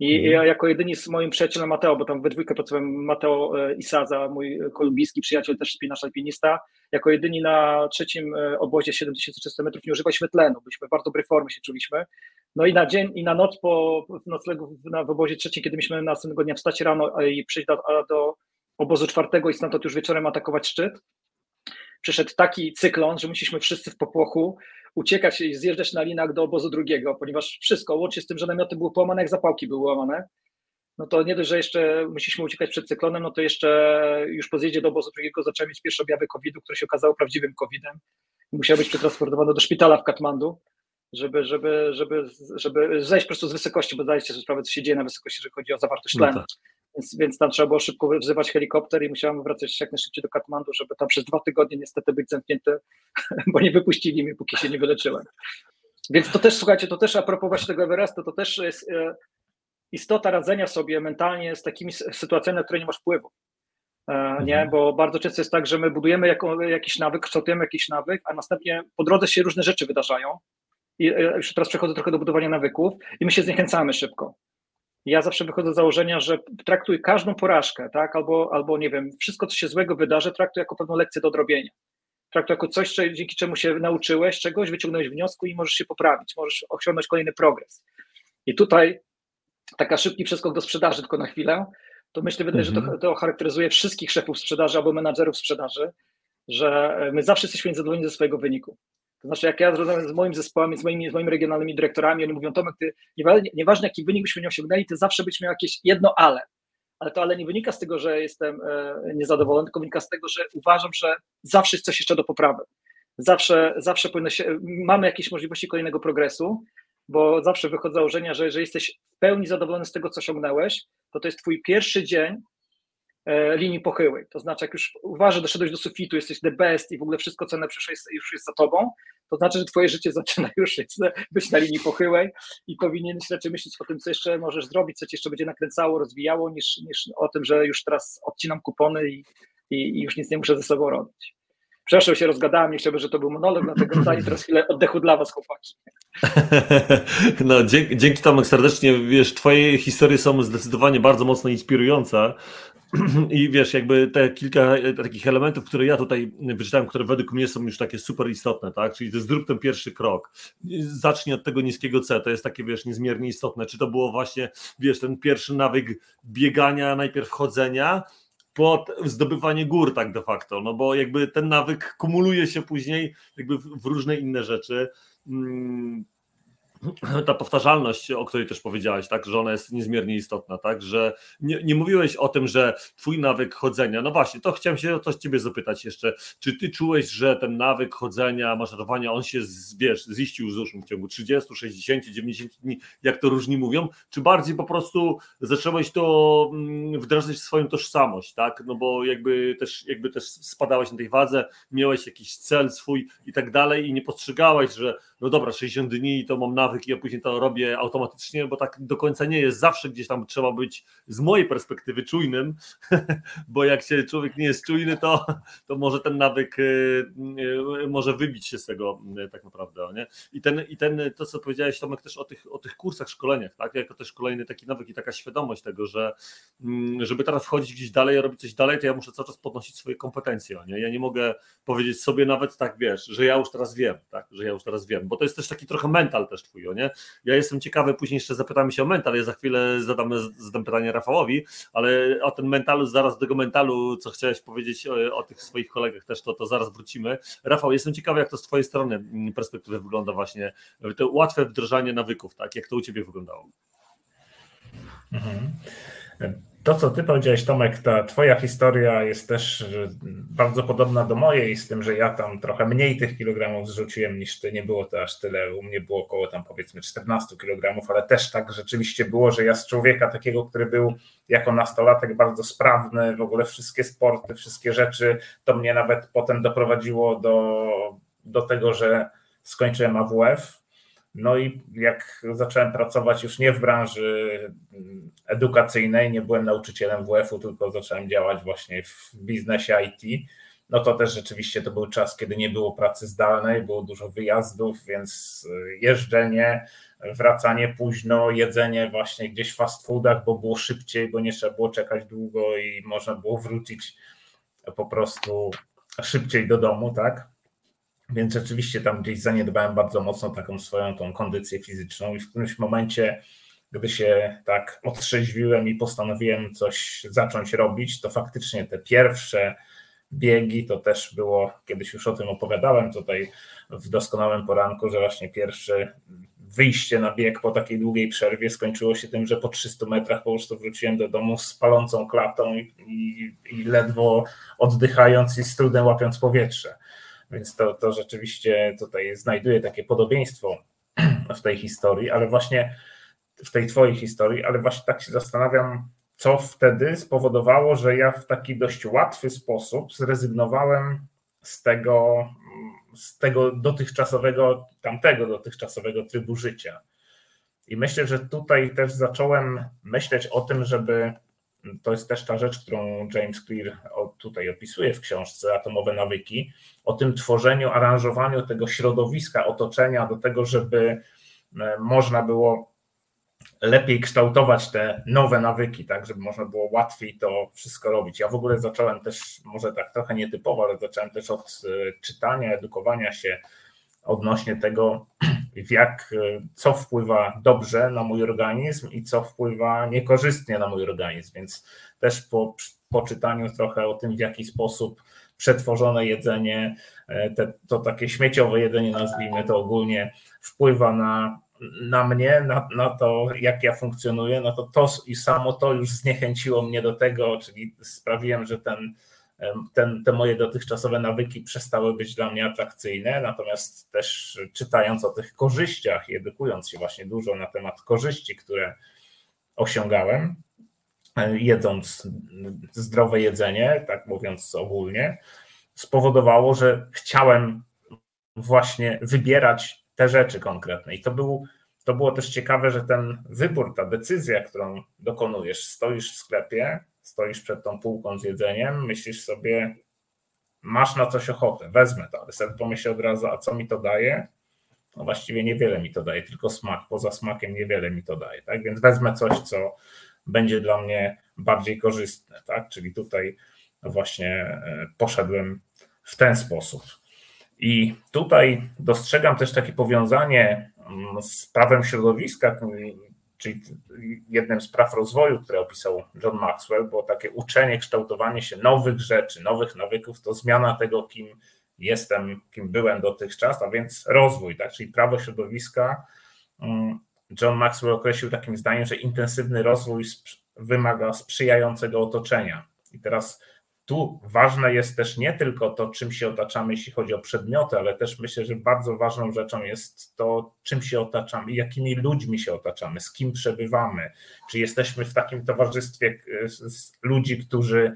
I mhm. ja jako jedyni z moim przyjacielem Mateo, bo tam we dwójkę pracowałem, Mateo e, Isaza, mój kolumbijski przyjaciel, też spinacz alpinista, jako jedyni na trzecim e, obozie 7300 metrów nie używaliśmy tlenu, byliśmy w bardzo dobrej formie się czuliśmy. No i na dzień i na noc po noclegu na, w obozie trzecim, kiedy myśmy następnego dnia wstać rano i przyjść do, do obozu czwartego i stamtąd już wieczorem atakować szczyt, przyszedł taki cyklon, że musieliśmy wszyscy w popłochu uciekać i zjeżdżać na linach do obozu drugiego, ponieważ wszystko, łącznie z tym, że namioty były połamane, jak zapałki były łamane, no to nie dość, że jeszcze musieliśmy uciekać przed cyklonem, no to jeszcze już po zjeździe do obozu drugiego zaczęły mieć pierwsze objawy COVID-u, które się okazało prawdziwym COVID-em. Musiał być przetransportowany do szpitala w Katmandu, żeby, żeby, żeby, żeby zejść po prostu z wysokości, bo zdajecie sobie sprawę, co się dzieje na wysokości, jeżeli chodzi o zawartość no tlenu. No więc, więc tam trzeba było szybko wzywać helikopter i musiałem wracać jak najszybciej do Katmandu, żeby tam przez dwa tygodnie niestety być zamknięty, *laughs* bo nie wypuścili mnie, póki się nie wyleczyłem. Więc to też, słuchajcie, to też a propos właśnie tego Everestu, to też jest e, istota radzenia sobie mentalnie z takimi sytuacjami, na które nie masz wpływu. E, nie, mhm. bo bardzo często jest tak, że my budujemy jako, jakiś nawyk, kształtujemy jakiś nawyk, a następnie po drodze się różne rzeczy wydarzają. I e, już teraz przechodzę trochę do budowania nawyków i my się zniechęcamy szybko. Ja zawsze wychodzę z założenia, że traktuj każdą porażkę, tak, albo, albo nie wiem, wszystko, co się złego wydarzy, traktuj jako pewną lekcję do odrobienia. Traktuj jako coś, dzięki czemu się nauczyłeś czegoś, wyciągnąłeś wniosku i możesz się poprawić, możesz osiągnąć kolejny progres. I tutaj taka szybki przeskok do sprzedaży, tylko na chwilę, to myślę, wydaje, że to, mhm. to charakteryzuje wszystkich szefów sprzedaży albo menadżerów sprzedaży, że my zawsze jesteśmy zadowoleni ze swojego wyniku. To znaczy, jak ja rozmawiam z moim zespołem, z moimi, z moimi regionalnymi dyrektorami, oni mówią, Tomek, ty, nieważne jaki wynik byśmy nie osiągnęli, ty zawsze byś miał jakieś jedno ale. Ale to ale nie wynika z tego, że jestem e, niezadowolony, tylko wynika z tego, że uważam, że zawsze jest coś jeszcze do poprawy. Zawsze, zawsze powinno się, mamy jakieś możliwości kolejnego progresu, bo zawsze wychodzę z założenia, że jeżeli jesteś w pełni zadowolony z tego, co osiągnąłeś, to to jest twój pierwszy dzień linii pochyłej. To znaczy, jak już uważasz, doszedłeś do sufitu, jesteś the best i w ogóle wszystko, co najlepsze jest, już jest za tobą, to znaczy, że twoje życie *laughs* zaczyna już być na linii pochyłej i powinieneś raczej myśleć o tym, co jeszcze możesz zrobić, co ci jeszcze będzie nakręcało, rozwijało, niż, niż o tym, że już teraz odcinam kupony i, i, i już nic nie muszę ze sobą robić. Przepraszam, się rozgadałem, nie chciałbym, że to był monolog, dlatego *laughs* daję teraz chwilę oddechu dla was, chłopaki. *laughs* No, dzięki, dzięki Tomek serdecznie, wiesz, twoje historie są zdecydowanie bardzo mocno inspirujące *clears throat* i wiesz, jakby te kilka takich elementów, które ja tutaj wyczytałem, które według mnie są już takie super istotne, tak, czyli zrób ten pierwszy krok, zacznij od tego niskiego C, to jest takie, wiesz, niezmiernie istotne, czy to było właśnie, wiesz, ten pierwszy nawyk biegania, najpierw chodzenia, pod zdobywanie gór tak de facto, no bo jakby ten nawyk kumuluje się później jakby w, w różne inne rzeczy. *clears throat* Ta powtarzalność, o której też powiedziałeś, tak, że ona jest niezmiernie istotna, tak, że nie, nie mówiłeś o tym, że twój nawyk chodzenia, no właśnie, to chciałem się o z ciebie zapytać jeszcze, czy ty czułeś, że ten nawyk chodzenia, maszerowania, on się, wiesz, ziścił z uszu w ciągu 30, 60, 90 dni, jak to różni mówią, czy bardziej po prostu zacząłeś to mm, wdrażać w swoją tożsamość, tak, no bo jakby też, jakby też spadałeś na tej wadze, miałeś jakiś cel swój i tak dalej i nie postrzegałeś, że no dobra, 60 dni to mam nawyk i ja później to robię automatycznie, bo tak do końca nie jest. Zawsze gdzieś tam trzeba być z mojej perspektywy czujnym, *laughs* bo jak się człowiek nie jest czujny, to, to może ten nawyk y, y, może wybić się z tego y, tak naprawdę. Nie? I, ten, I ten, to co powiedziałeś Tomek też o tych, o tych kursach, szkoleniach, tak? jako też kolejny taki nawyk i taka świadomość tego, że mm, żeby teraz wchodzić gdzieś dalej, robić coś dalej, to ja muszę cały czas podnosić swoje kompetencje. Nie? Ja nie mogę powiedzieć sobie nawet tak, wiesz, że ja już teraz wiem, tak? że ja już teraz wiem, bo to jest też taki trochę mental też twój, nie? Ja jestem ciekawy, później jeszcze zapytamy się o mental, ja za chwilę zadam, zadam pytanie Rafałowi, ale o ten mentalu, zaraz do tego mentalu, co chciałeś powiedzieć o, o tych swoich kolegach też, to, to zaraz wrócimy. Rafał, jestem ciekawy, jak to z twojej strony mm, perspektywy wygląda właśnie, to łatwe wdrażanie nawyków, tak? Jak to u ciebie wyglądało? Mhm. To, co ty powiedziałeś, Tomek, ta twoja historia jest też bardzo podobna do mojej, z tym, że ja tam trochę mniej tych kilogramów zrzuciłem niż ty, nie było to aż tyle, u mnie było około tam powiedzmy 14 kilogramów, ale też tak rzeczywiście było, że ja z człowieka takiego, który był jako nastolatek bardzo sprawny, w ogóle wszystkie sporty, wszystkie rzeczy, to mnie nawet potem doprowadziło do, do tego, że skończyłem AWF, no i jak zacząłem pracować już nie w branży edukacyjnej, nie byłem nauczycielem WF-u, tylko zacząłem działać właśnie w biznesie IT, no to też rzeczywiście to był czas, kiedy nie było pracy zdalnej, było dużo wyjazdów, więc y, jeżdżenie, wracanie późno, jedzenie właśnie gdzieś w fast foodach, bo było szybciej, bo nie trzeba było czekać długo i można było wrócić po prostu szybciej do domu, tak? Więc rzeczywiście tam gdzieś zaniedbałem bardzo mocno taką swoją tą kondycję fizyczną i w którymś momencie, gdy się tak otrzeźwiłem i postanowiłem coś zacząć robić, to faktycznie te pierwsze biegi to też było, kiedyś już o tym opowiadałem tutaj w doskonałym poranku, że właśnie pierwsze wyjście na bieg po takiej długiej przerwie skończyło się tym, że po 300 metrach po prostu wróciłem do domu z palącą klatą i, i, i ledwo oddychając i z trudem łapiąc powietrze. Więc to, to rzeczywiście tutaj znajduje takie podobieństwo *clears throat* w tej historii, ale właśnie w tej twojej historii, ale właśnie tak się zastanawiam, co wtedy spowodowało, że ja w taki dość łatwy sposób zrezygnowałem z tego, z tego dotychczasowego, tamtego dotychczasowego trybu życia. I myślę, że tutaj też zacząłem myśleć o tym, żeby to jest też ta rzecz, którą James Clear tutaj opisuje w książce Atomowe Nawyki, o tym tworzeniu, aranżowaniu tego środowiska, otoczenia do tego, żeby e, można było lepiej kształtować te nowe nawyki, tak, żeby można było łatwiej to wszystko robić. Ja w ogóle zacząłem też, może tak trochę nietypowo, ale zacząłem też od e, czytania, edukowania się odnośnie tego, jak, e, co wpływa dobrze na mój organizm i co wpływa niekorzystnie na mój organizm. Więc też po, po czytaniu trochę o tym, w jaki sposób przetworzone jedzenie, e, te, to takie śmieciowe jedzenie, nazwijmy to ogólnie, wpływa na, na mnie, na, na to, jak ja funkcjonuję, no to to i samo to już zniechęciło mnie do tego, czyli sprawiłem, że ten ten, te moje dotychczasowe nawyki przestały być dla mnie atrakcyjne, natomiast też czytając o tych korzyściach i edukując się właśnie dużo na temat korzyści, które osiągałem, e, jedząc zdrowe jedzenie, tak mówiąc ogólnie, spowodowało, że chciałem właśnie wybierać te rzeczy konkretne. I to, był, to było też ciekawe, że ten wybór, ta decyzja, którą dokonujesz, stoisz w sklepie, stoisz przed tą półką z jedzeniem, myślisz sobie, masz na coś ochotę, wezmę to, ale sobie pomyśl od razu, a co mi to daje? No właściwie niewiele mi to daje, tylko smak. Poza smakiem niewiele mi to daje, tak? Więc wezmę coś, co będzie dla mnie bardziej korzystne, tak? Czyli tutaj właśnie e, poszedłem w ten sposób. I tutaj dostrzegam też takie powiązanie mm, z prawem środowiska, czyli jednym z praw rozwoju, które opisał John Maxwell, było takie uczenie, kształtowanie się nowych rzeczy, nowych nawyków, to zmiana tego, kim jestem, kim byłem dotychczas, a więc rozwój, tak? czyli prawo środowiska. Mm, John Maxwell określił takim zdaniem, że intensywny rozwój wymaga sprzyjającego otoczenia. I teraz tu ważne jest też nie tylko to, czym się otaczamy, jeśli chodzi o przedmioty, ale też myślę, że bardzo ważną rzeczą jest to, czym się otaczamy, jakimi ludźmi się otaczamy, z kim przebywamy. Czy jesteśmy w takim towarzystwie ludzi, którzy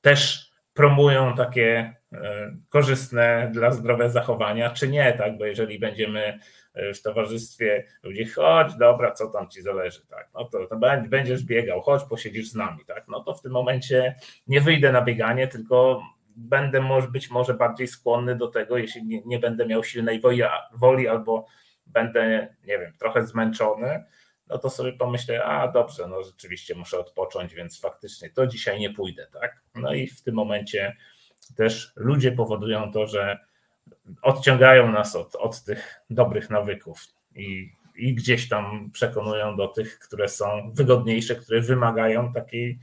też promują takie e, korzystne dla zdrowia zachowania, czy nie, tak? Bo jeżeli będziemy E, w towarzystwie ludzi, chodź, dobra, co tam ci zależy, tak, no to, to będziesz biegał, chodź, posiedzisz z nami, tak, no to w tym momencie nie wyjdę na bieganie, tylko będę może, być może bardziej skłonny do tego, jeśli nie, nie będę miał silnej woli, woli albo będę, nie wiem, trochę zmęczony, no to sobie pomyślę, a dobrze, no rzeczywiście muszę odpocząć, więc faktycznie to dzisiaj nie pójdę, tak? No i w tym momencie też ludzie powodują to, że odciągają nas od, od tych dobrych nawyków i, i gdzieś tam przekonują do tych, które są wygodniejsze, które wymagają takiej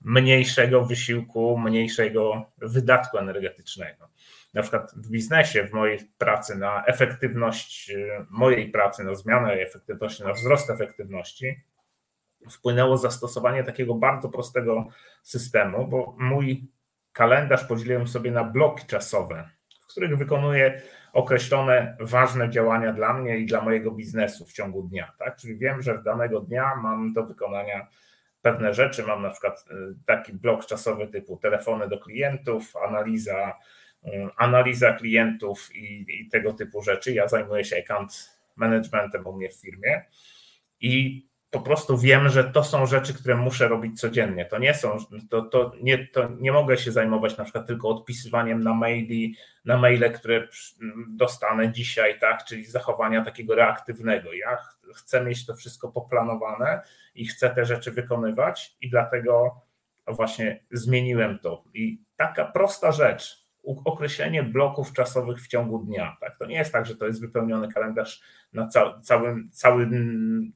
mniejszego wysiłku, mniejszego wydatku energetycznego. Na przykład w biznesie, w mojej pracy na efektywność, mojej pracy na zmianę efektywności, na wzrost efektywności, wpłynęło zastosowanie takiego bardzo prostego systemu, bo mój kalendarz podzieliłem sobie na bloki czasowe których wykonuję określone ważne działania dla mnie i dla mojego biznesu w ciągu dnia. Tak? Czyli wiem, że danego dnia mam do wykonania pewne rzeczy. Mam na przykład y, taki blok czasowy typu telefony do klientów, analiza, y, analiza klientów i, i tego typu rzeczy. Ja zajmuję się account managementem u mnie w firmie i po prostu wiem, że to są rzeczy, które muszę robić codziennie. To nie są, to, to, nie, to nie mogę się zajmować na przykład tylko odpisywaniem na maili, na maile, które dostanę dzisiaj, tak, czyli zachowania takiego reaktywnego. Ja chcę mieć to wszystko poplanowane i chcę te rzeczy wykonywać i dlatego właśnie zmieniłem to. I taka prosta rzecz, określenie bloków czasowych w ciągu dnia. Tak? To nie jest tak, że to jest wypełniony kalendarz na ca całym, cały,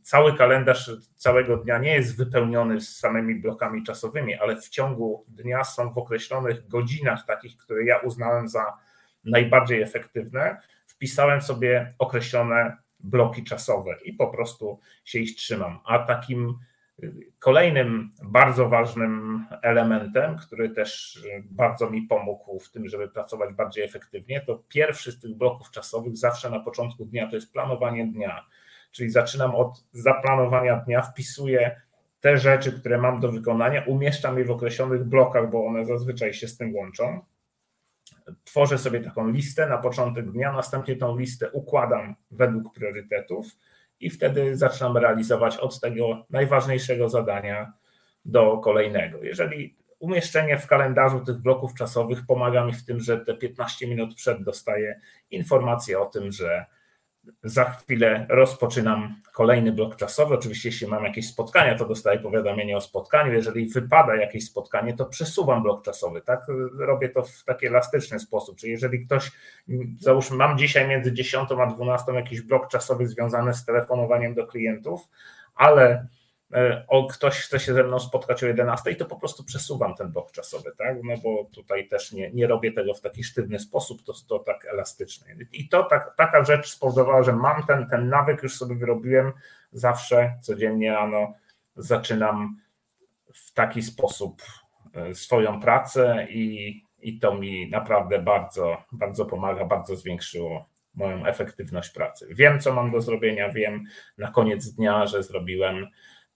cały kalendarz całego dnia nie jest wypełniony z samymi blokami czasowymi, ale w ciągu dnia są w określonych godzinach takich, które ja uznałem za najbardziej efektywne, wpisałem sobie określone bloki czasowe i po prostu się ich trzymam. A takim Kolejnym bardzo ważnym elementem, który też bardzo mi pomógł w tym, żeby pracować bardziej efektywnie, to pierwszy z tych bloków czasowych zawsze na początku dnia to jest planowanie dnia. Czyli zaczynam od zaplanowania dnia, wpisuję te rzeczy, które mam do wykonania, umieszczam je w określonych blokach, bo one zazwyczaj się z tym łączą. Tworzę sobie taką listę na początek dnia, następnie tą listę układam według priorytetów i wtedy zaczynam realizować od tego najważniejszego zadania do kolejnego. Jeżeli umieszczenie w kalendarzu tych bloków czasowych pomaga mi w tym, że te 15 minut przed dostaję informację o tym, że za chwilę rozpoczynam kolejny blok czasowy. Oczywiście, jeśli mam jakieś spotkania, to dostaję powiadomienie o spotkaniu. Jeżeli wypada jakieś spotkanie, to przesuwam blok czasowy. Tak robię to w taki elastyczny sposób. Czyli jeżeli ktoś, załóżmy, mam dzisiaj między 10 a 12 jakiś blok czasowy związany z telefonowaniem do klientów, ale o ktoś chce się ze mną spotkać o 11, to po prostu przesuwam ten blok czasowy, tak? No bo tutaj też nie, nie robię tego w taki sztywny sposób, to, to tak elastycznie. I to tak, taka rzecz spowodowała, że mam ten, ten nawyk, już sobie wyrobiłem zawsze codziennie rano zaczynam w taki sposób e, swoją pracę i, i to mi naprawdę bardzo, bardzo pomaga, bardzo zwiększyło moją efektywność pracy. Wiem, co mam do zrobienia, wiem na koniec dnia, że zrobiłem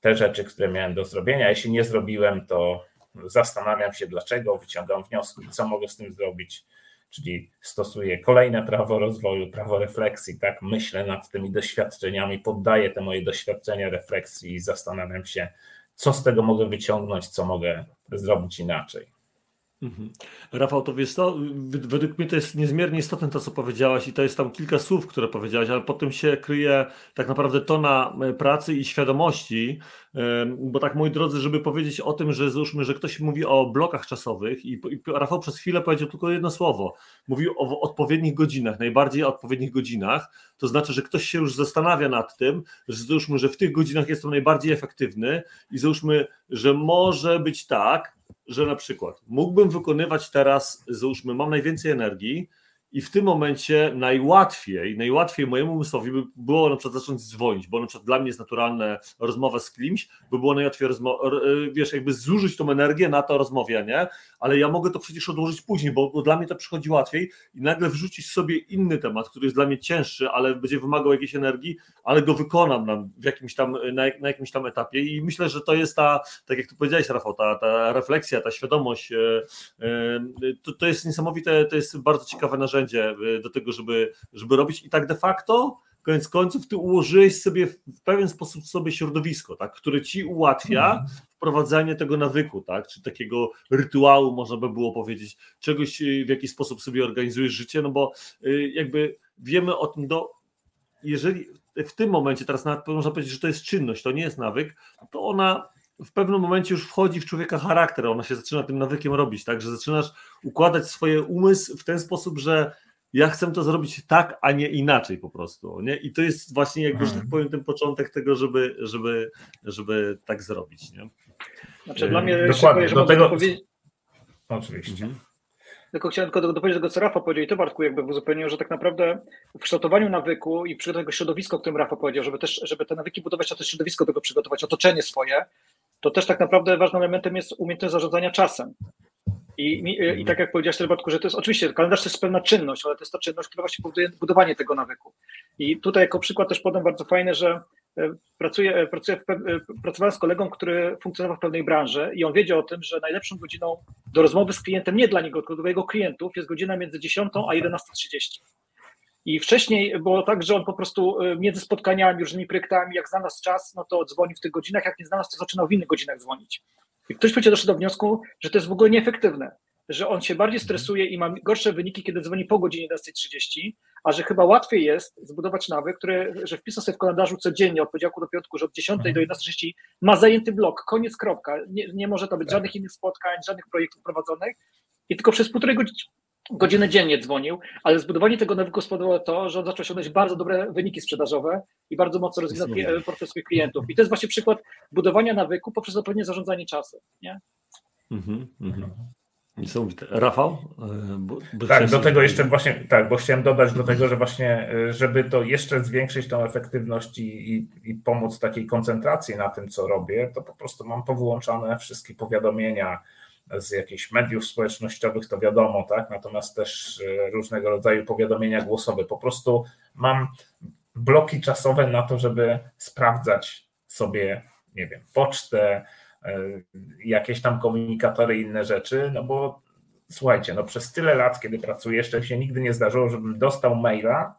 te rzeczy, które miałem do zrobienia. Jeśli nie zrobiłem, to zastanawiam się dlaczego, wyciągam wnioski, co mogę z tym zrobić. Czyli stosuję kolejne prawo rozwoju, prawo refleksji, tak? Myślę nad tymi doświadczeniami, poddaję te moje doświadczenia refleksji i zastanawiam się, co z tego mogę wyciągnąć, co mogę zrobić inaczej. Mhm. Rafał, to wiesz co, według mnie to jest niezmiernie istotne to, co powiedziałaś i to jest tam kilka słów, które powiedziałaś, ale potem się kryje tak naprawdę tona e, pracy i świadomości, bo tak moi drodzy, żeby powiedzieć o tym, że załóżmy, że ktoś mówi o blokach czasowych i, Rafał przez chwilę powiedział tylko jedno słowo, mówił o odpowiednich godzinach, najbardziej o odpowiednich godzinach, to znaczy, że ktoś się już zastanawia nad tym, że załóżmy, że w tych godzinach jest to najbardziej efektywny i załóżmy, że może być tak, że na przykład mógłbym wykonywać teraz, załóżmy, mam najwięcej energii, i w tym momencie najłatwiej, najłatwiej mojemu umysłowi by było na przykład zacząć dzwonić, bo na przykład dla mnie jest naturalne rozmowa z kimś, by było najłatwiej rozmo- wiesz, jakby zużyć tą energię na to rozmawianie, ale ja mogę to przecież odłożyć później, bo, bo, dla mnie to przychodzi łatwiej i nagle wrzucić sobie inny temat, który jest dla mnie cięższy, ale będzie wymagał jakiejś energii, ale go wykonam na, w jakimś tam, na, na jakimś tam etapie. I myślę, że to jest ta, tak jak tu powiedziałeś Rafał, ta, ta refleksja, ta świadomość, e, e, to, to jest niesamowite, to jest bardzo ciekawe narzędzie, narzędzie y, do tego, żeby, żeby robić i tak de facto koniec końców ty ułożyłeś sobie w pewien sposób sobie środowisko, tak, które ci ułatwia mhm. wprowadzanie tego nawyku, tak, czy takiego rytuału, można by było powiedzieć, czegoś, y, w jaki sposób sobie organizujesz życie, no bo y, jakby wiemy o tym, do, jeżeli w tym momencie, teraz nawet można powiedzieć, że to jest czynność, to nie jest nawyk, to ona w pewnym momencie już wchodzi w człowieka charakter, ona się zaczyna tym nawykiem robić, tak, że zaczynasz układać swoje umysł w ten sposób, że ja chcę to zrobić tak, a nie inaczej po prostu, nie? I to jest właśnie jakby, że tak mhm. powiem, ten początek tego, żeby, żeby, żeby tak zrobić, nie? Znaczy dla mnie, Dokładnie, do tego... Powiedzieć... Oczywiście. Mhm. Tylko chciałem tylko dopowiedzieć tego, co Rafa powiedział i to Bartku jakby w uzupełnieniu, że tak naprawdę w kształtowaniu nawyku i przygotowaniu środowiska, o którym Rafa powiedział, żeby też, żeby te nawyki budować, a też środowisko do tego przygotować, otoczenie swoje, to też tak naprawdę ważnym elementem jest umiejętność zarządzania czasem. I, i, I, tak jak powiedziałeś, Bartku, że to jest oczywiście kalendarz to jest pewna czynność, ale to jest ta czynność, która właśnie powoduje budowanie tego nawyku. I tutaj jako przykład też podam bardzo fajne, że e, pracuję, e, pracuję w, e, pracowałem z kolegą, który funkcjonował w pewnej branży i on wiedział o tym, że najlepszą godziną do rozmowy z klientem, nie dla niego, tylko dla jego klientów, jest godzina między 10 a 11.30. I wcześniej było tak, że on po prostu między spotkaniami, różnymi projektami, jak znalazł czas, no to dzwonił w tych godzinach, jak nie znalazł, to zaczynał w innych godzinach dzwonić. I ktoś powiedział doszedł do wniosku, że to jest w ogóle nieefektywne, że on się bardziej stresuje i ma gorsze wyniki, kiedy dzwoni po godzinie 11.30, a że chyba łatwiej jest zbudować nawyk, który, że wpisał sobie w kalendarzu codziennie od poniedziałku do piątku, że od 10 do 11.30 ma zajęty blok, koniec, kropka. Nie, nie może to być tak. żadnych innych spotkań, żadnych projektów prowadzonych i tylko przez półtorej godziny godzinę dziennie dzwonił, ale zbudowanie tego nawyku spowodowało to, że on zaczął osiągnąć bardzo dobre wyniki sprzedażowe i bardzo mocno rozwinął portfel swoich klientów. I to jest właśnie przykład budowania nawyku poprzez odpowiednie zarządzanie czasem. Nie? Mhm, mhm. Niesamowite. Rafał? E, bo, bo tak, do tego jeszcze właśnie, tak, bo chciałem dodać do tego, że właśnie, e, żeby to jeszcze zwiększyć tą efektywność i, i, i pomóc takiej koncentracji na tym, co robię, to po prostu mam powyłączane wszystkie powiadomienia, z jakichś mediów społecznościowych, to wiadomo, tak? Natomiast też e, różnego rodzaju powiadomienia głosowe. Po prostu mam bloki czasowe na to, żeby sprawdzać sobie nie wiem, pocztę, jakieś tam komunikatory i inne rzeczy, no bo słuchajcie, no przez tyle lat, kiedy pracuję, jeszcze się nigdy nie zdarzyło, żebym dostał maila,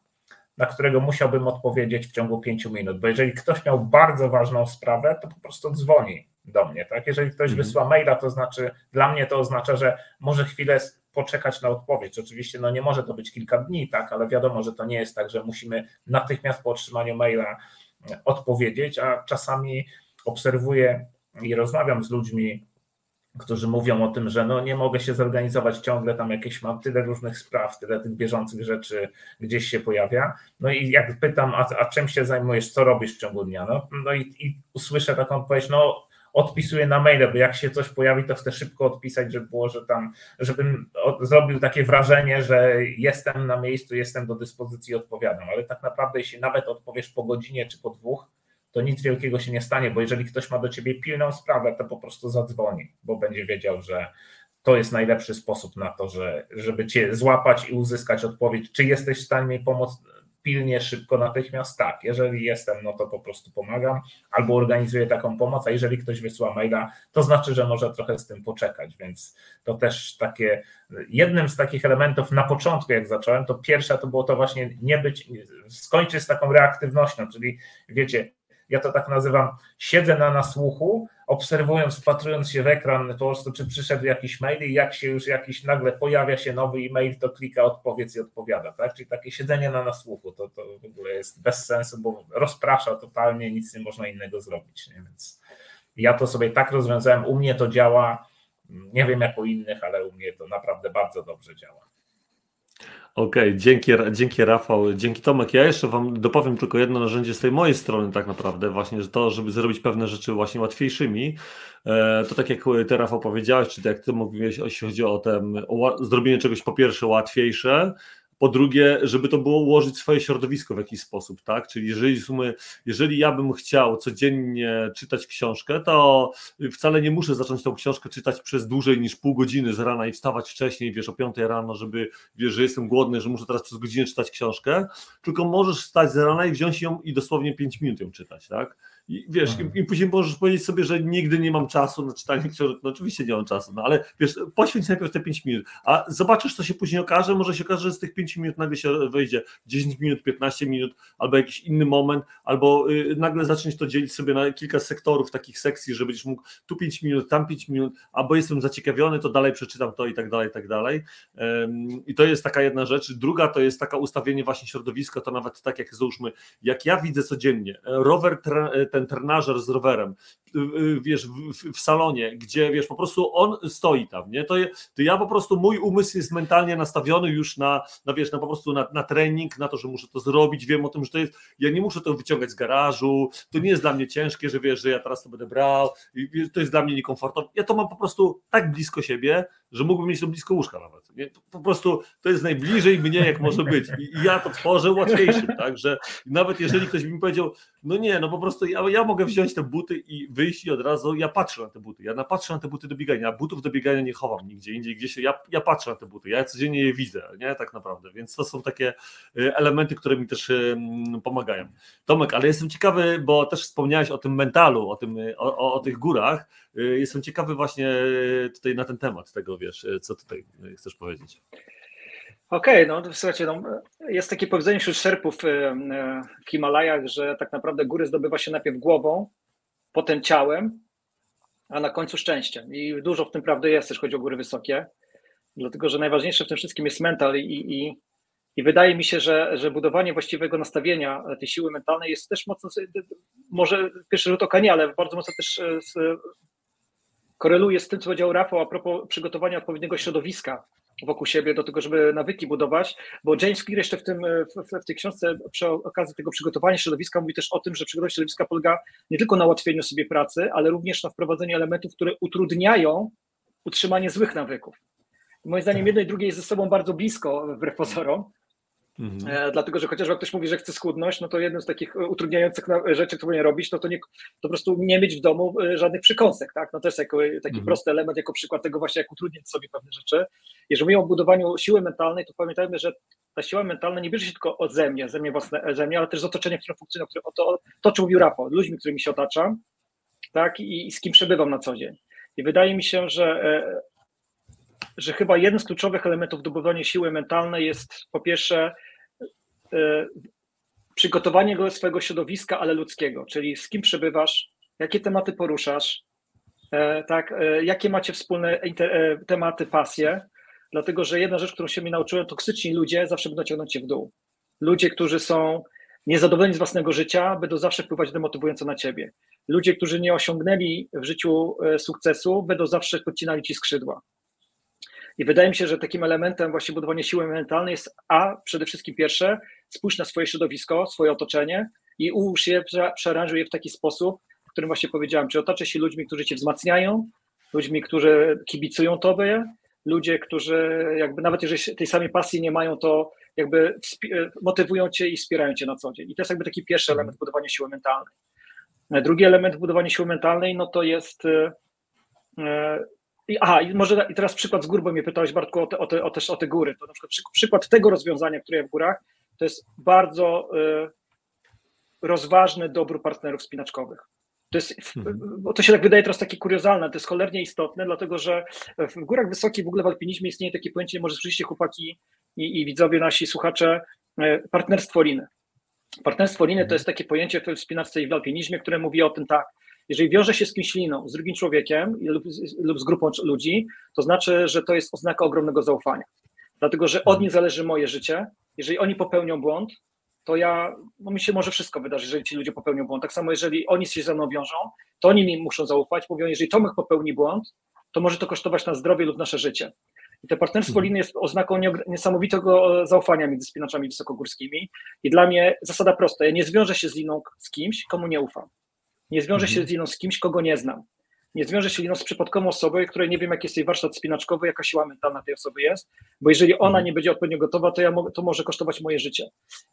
na którego musiałbym odpowiedzieć w ciągu pięciu minut, bo jeżeli ktoś miał bardzo ważną sprawę, to po prostu dzwoni do mnie, tak? Jeżeli ktoś mhm. wysyła maila, to znaczy, dla mnie to oznacza, że może chwilę poczekać na odpowiedź. Oczywiście no nie może to być kilka dni, tak, ale wiadomo, że to nie jest tak, że musimy natychmiast po otrzymaniu maila odpowiedzieć, a czasami obserwuję i rozmawiam z ludźmi, którzy mówią o tym, że no nie mogę się zorganizować ciągle, tam jakieś mam tyle różnych spraw, tyle tych bieżących rzeczy gdzieś się pojawia. No i jak pytam, a, a czym się zajmujesz, co robisz w ciągu dnia? No, no i, i usłyszę taką odpowiedź, no odpisuję na maile, bo jak się coś pojawi, to chcę szybko odpisać, żeby było, że tam, żebym zrobił takie wrażenie, że jestem na miejscu, jestem do dyspozycji, odpowiadam, ale tak naprawdę jeśli nawet odpowiesz po godzinie czy po dwóch, to nic wielkiego się nie stanie, bo jeżeli ktoś ma do ciebie pilną sprawę, to po prostu zadzwoni, bo będzie wiedział, że to jest najlepszy sposób na to, że, żeby cię złapać i uzyskać odpowiedź, czy jesteś w stanie mi pomóc pilnie, szybko, natychmiast? Tak. Jeżeli jestem, no to po prostu pomagam albo organizuję taką pomoc, a jeżeli ktoś wysyła maila, to znaczy, że może trochę z tym poczekać, więc to też takie, jednym z takich elementów na początku, jak zacząłem, to pierwsza to było to właśnie nie być, skończyć z taką reaktywnością, czyli wiecie, ja to tak nazywam, siedzę na nasłuchu, obserwując, wpatrując się w ekran, po prostu czy przyszedł jakiś mail i jak się już jakiś nagle pojawia się nowy e-mail, to klika odpowiedz i odpowiada, tak? Czyli takie siedzenie na nasłuchu, to, to w ogóle jest bez sensu, bo rozprasza totalnie, nic nie można innego zrobić, nie? Więc ja to sobie tak rozwiązałem, u mnie to działa, nie wiem jak u innych, ale u mnie to naprawdę bardzo dobrze działa. Okej, okay, dzięki, dzięki Rafał, dzięki Tomek. Ja jeszcze Wam dopowiem tylko jedno narzędzie z tej mojej strony tak naprawdę, właśnie, że to, żeby zrobić pewne rzeczy właśnie łatwiejszymi, e, to tak jak Ty Rafał powiedziałeś, czy tak jak Ty mówiłeś, jeśli chodzi o, ten, o zrobienie czegoś po pierwsze łatwiejsze, po drugie, żeby to było ułożyć swoje środowisko w jakiś sposób, tak? Czyli jeżeli, jeżeli ja bym chciał codziennie czytać książkę, to wcale nie muszę zacząć tą książkę czytać przez dłużej niż pół godziny z rana i wstawać wcześniej, wiesz, o 5 rano, żeby, wiesz, że jestem głodny, że muszę teraz przez godzinę czytać książkę, tylko możesz wstać z rana i wziąć ją i dosłownie 5 minut ją czytać, tak? I wiesz, i, i, później możesz powiedzieć sobie, że nigdy nie mam czasu na czytanie książek. No oczywiście nie mam czasu, no ale wiesz, poświęć najpierw te 5 minut, a zobaczysz, co się później okaże. Może się okaże, że z tych 5 minut nagle się wejdzie 10 minut, 15 minut, albo jakiś inny moment, albo y, nagle zaczniesz to dzielić sobie na kilka sektorów, takich sekcji, że będziesz mógł tu 5 minut, tam 5 minut, albo jestem zaciekawiony, to dalej przeczytam to i tak dalej, i tak dalej. I to jest taka jedna rzecz. Druga to jest taka ustawienie właśnie środowiska, to nawet tak jak załóżmy, jak ja widzę codziennie, rower ten ten trenażer z rowerem, y, y, wiesz, w, w, salonie, gdzie wiesz, po prostu on stoi tam, nie? To, to ja po prostu, mój umysł jest mentalnie nastawiony już na, na wiesz, na po prostu na, na trening, na to, że muszę to zrobić, wiem o tym, że to jest, ja nie muszę to wyciągać z garażu, to nie jest dla mnie ciężkie, że wiesz, że ja teraz to będę brał, to jest dla mnie niekomfortowe, ja to mam po prostu tak blisko siebie, że mógłbym mieć to blisko łóżka nawet. Nie? Po prostu to jest najbliżej mnie, jak może być. I ja to tworzę łatwiejszym, tak? Że nawet jeżeli ktoś mi powiedział, no nie, no po prostu ja, ja mogę wziąć te buty i wyjść i od razu ja patrzę na te buty. Ja patrzę na te buty do biegania. Butów do biegania nie chowam nigdzie indziej, gdzieś ja, ja patrzę na te buty. Ja codziennie je widzę, nie? Tak naprawdę. Więc to są takie y, elementy, które mi też pomagają. Tomek, ale jestem ciekawy, bo też wspomniałeś o tym mentalu, o, tym, o, o, o tych górach. Y, jestem ciekawy właśnie tutaj na ten temat tego, wiesz, co tutaj chcesz powiedzieć. Okej, okay, no słuchajcie, no, jest takie powiedzenie wśród szerpów y, y, w Himalajach, że tak naprawdę góry zdobywa się najpierw głową, potem ciałem, a na końcu szczęściem. I dużo w tym prawdy jest, jeśli chodzi o góry wysokie, dlatego że najważniejsze w tym wszystkim jest mental i, i, i wydaje mi się, że, że budowanie właściwego nastawienia tej siły mentalnej jest też mocno, może pierwszy rzut oka nie, ale bardzo mocno też z, koreluje z tym, co powiedział Rafał a propos przygotowania odpowiedniego środowiska wokół siebie do tego, żeby nawyki budować, bo James Clear jeszcze w, tym, w, w tej książce przy okazji tego przygotowania środowiska mówi też o tym, że przygotowanie środowiska polega nie tylko na ułatwieniu sobie pracy, ale również na wprowadzeniu elementów, które utrudniają utrzymanie złych nawyków. Moim zdaniem tak. jedno i drugie jest ze sobą bardzo blisko, wbrew pozorom, Mhm. E, dlatego, że chociaż jak ktoś mówi, że chce schudnąć, no to jednym z takich utrudniających rzeczy, które powinien robić, no to, nie, to po prostu nie mieć w domu e, żadnych przykąsek, tak? No to jest jako, taki mhm. prosty element, jako przykład tego właśnie, jak utrudnić sobie pewne rzeczy. Jeżeli mówimy o budowaniu siły mentalnej, to pamiętajmy, że ta siła mentalna nie bierze się tylko od ze mnie, ze mnie własne, ze mnie, ale też z otoczenia, które funkcjonuje, o to, to, czym mówił Rafał, ludźmi, którymi się otaczam, tak, i, i z kim przebywam na co dzień. I wydaje mi się, że, e, że chyba jeden z kluczowych elementów do budowania siły mentalnej jest po pierwsze e, przygotowanie go swojego środowiska, ale ludzkiego, czyli z kim przebywasz, jakie tematy poruszasz, e, tak, jakie macie wspólne tematy, pasje, dlatego że jedna rzecz, którą się mi nauczyłem, toksyczni ludzie zawsze będą ciągnąć cię w dół. Ludzie, którzy są niezadowoleni z własnego życia, będą zawsze wpływać demotywująco na ciebie. Ludzie, którzy nie osiągnęli w życiu e, sukcesu, będą zawsze podcinali ci skrzydła. I wydaje mi się, że takim elementem właśnie budowania siły mentalnej jest A, przede wszystkim pierwsze, spójrz na swoje środowisko, swoje otoczenie i ułóż je, przearanżuj je w taki sposób, w którym właśnie powiedziałem, czy otaczę się ludźmi, którzy cię wzmacniają, ludźmi, którzy kibicują tobie, ludzie, którzy jakby nawet jeżeli tej samej pasji nie mają, to jakby motywują cię i wspierają cię na co dzień. I to jest jakby taki pierwszy element budowania siły mentalnej. Drugi element budowania siły mentalnej, no to jest. E, e, aha, i może i teraz przykład z gór, bo mnie pytałeś, Bartku, o te, o te, o też o te góry. To na przykład przykład tego rozwiązania, które jest w górach, to jest bardzo e, rozważny dobór partnerów spinaczkowych. To, jest, mhm. to się tak wydaje teraz takie kuriozalne, to jest cholernie istotne, dlatego że w górach wysokich, w ogóle w alpinizmie istnieje takie pojęcie, może słyszeliście chłopaki i, i widzowie nasi, słuchacze, partnerstwo liny. Partnerstwo liny to mhm. jest takie pojęcie w wspinaczce i w alpinizmie, które mówi o tym tak, jeżeli wiąże się z kimś liną, z drugim człowiekiem lub, lub z grupą ludzi, to znaczy, że to jest oznaka ogromnego zaufania. Dlatego, że od mhm. nich zależy moje życie. Jeżeli oni popełnią błąd, to ja, no mi się może wszystko wydarzy, jeżeli ci ludzie popełnią błąd. Tak samo, jeżeli oni się ze mną wiążą, to oni mi muszą zaufać. Mówią, jeżeli Tomek popełni błąd, to może to kosztować nas zdrowie lub nasze życie. I to partnerstwo mhm. liny jest oznaką niesamowitego zaufania między spinaczami wysokogórskimi. I dla mnie zasada prosta. Ja nie zwiążę się z liną z kimś, komu nie ufam. Nie zwiążę mhm. się z liną z kimś, kogo nie znam. Nie zwiążę się liną z przypadkową osobą, której nie wiem, jaki jest jej warsztat spinaczkowy, jaka siła mentalna tej osoby jest, bo jeżeli ona mhm. nie będzie odpowiednio gotowa, to, ja mo to może kosztować moje życie.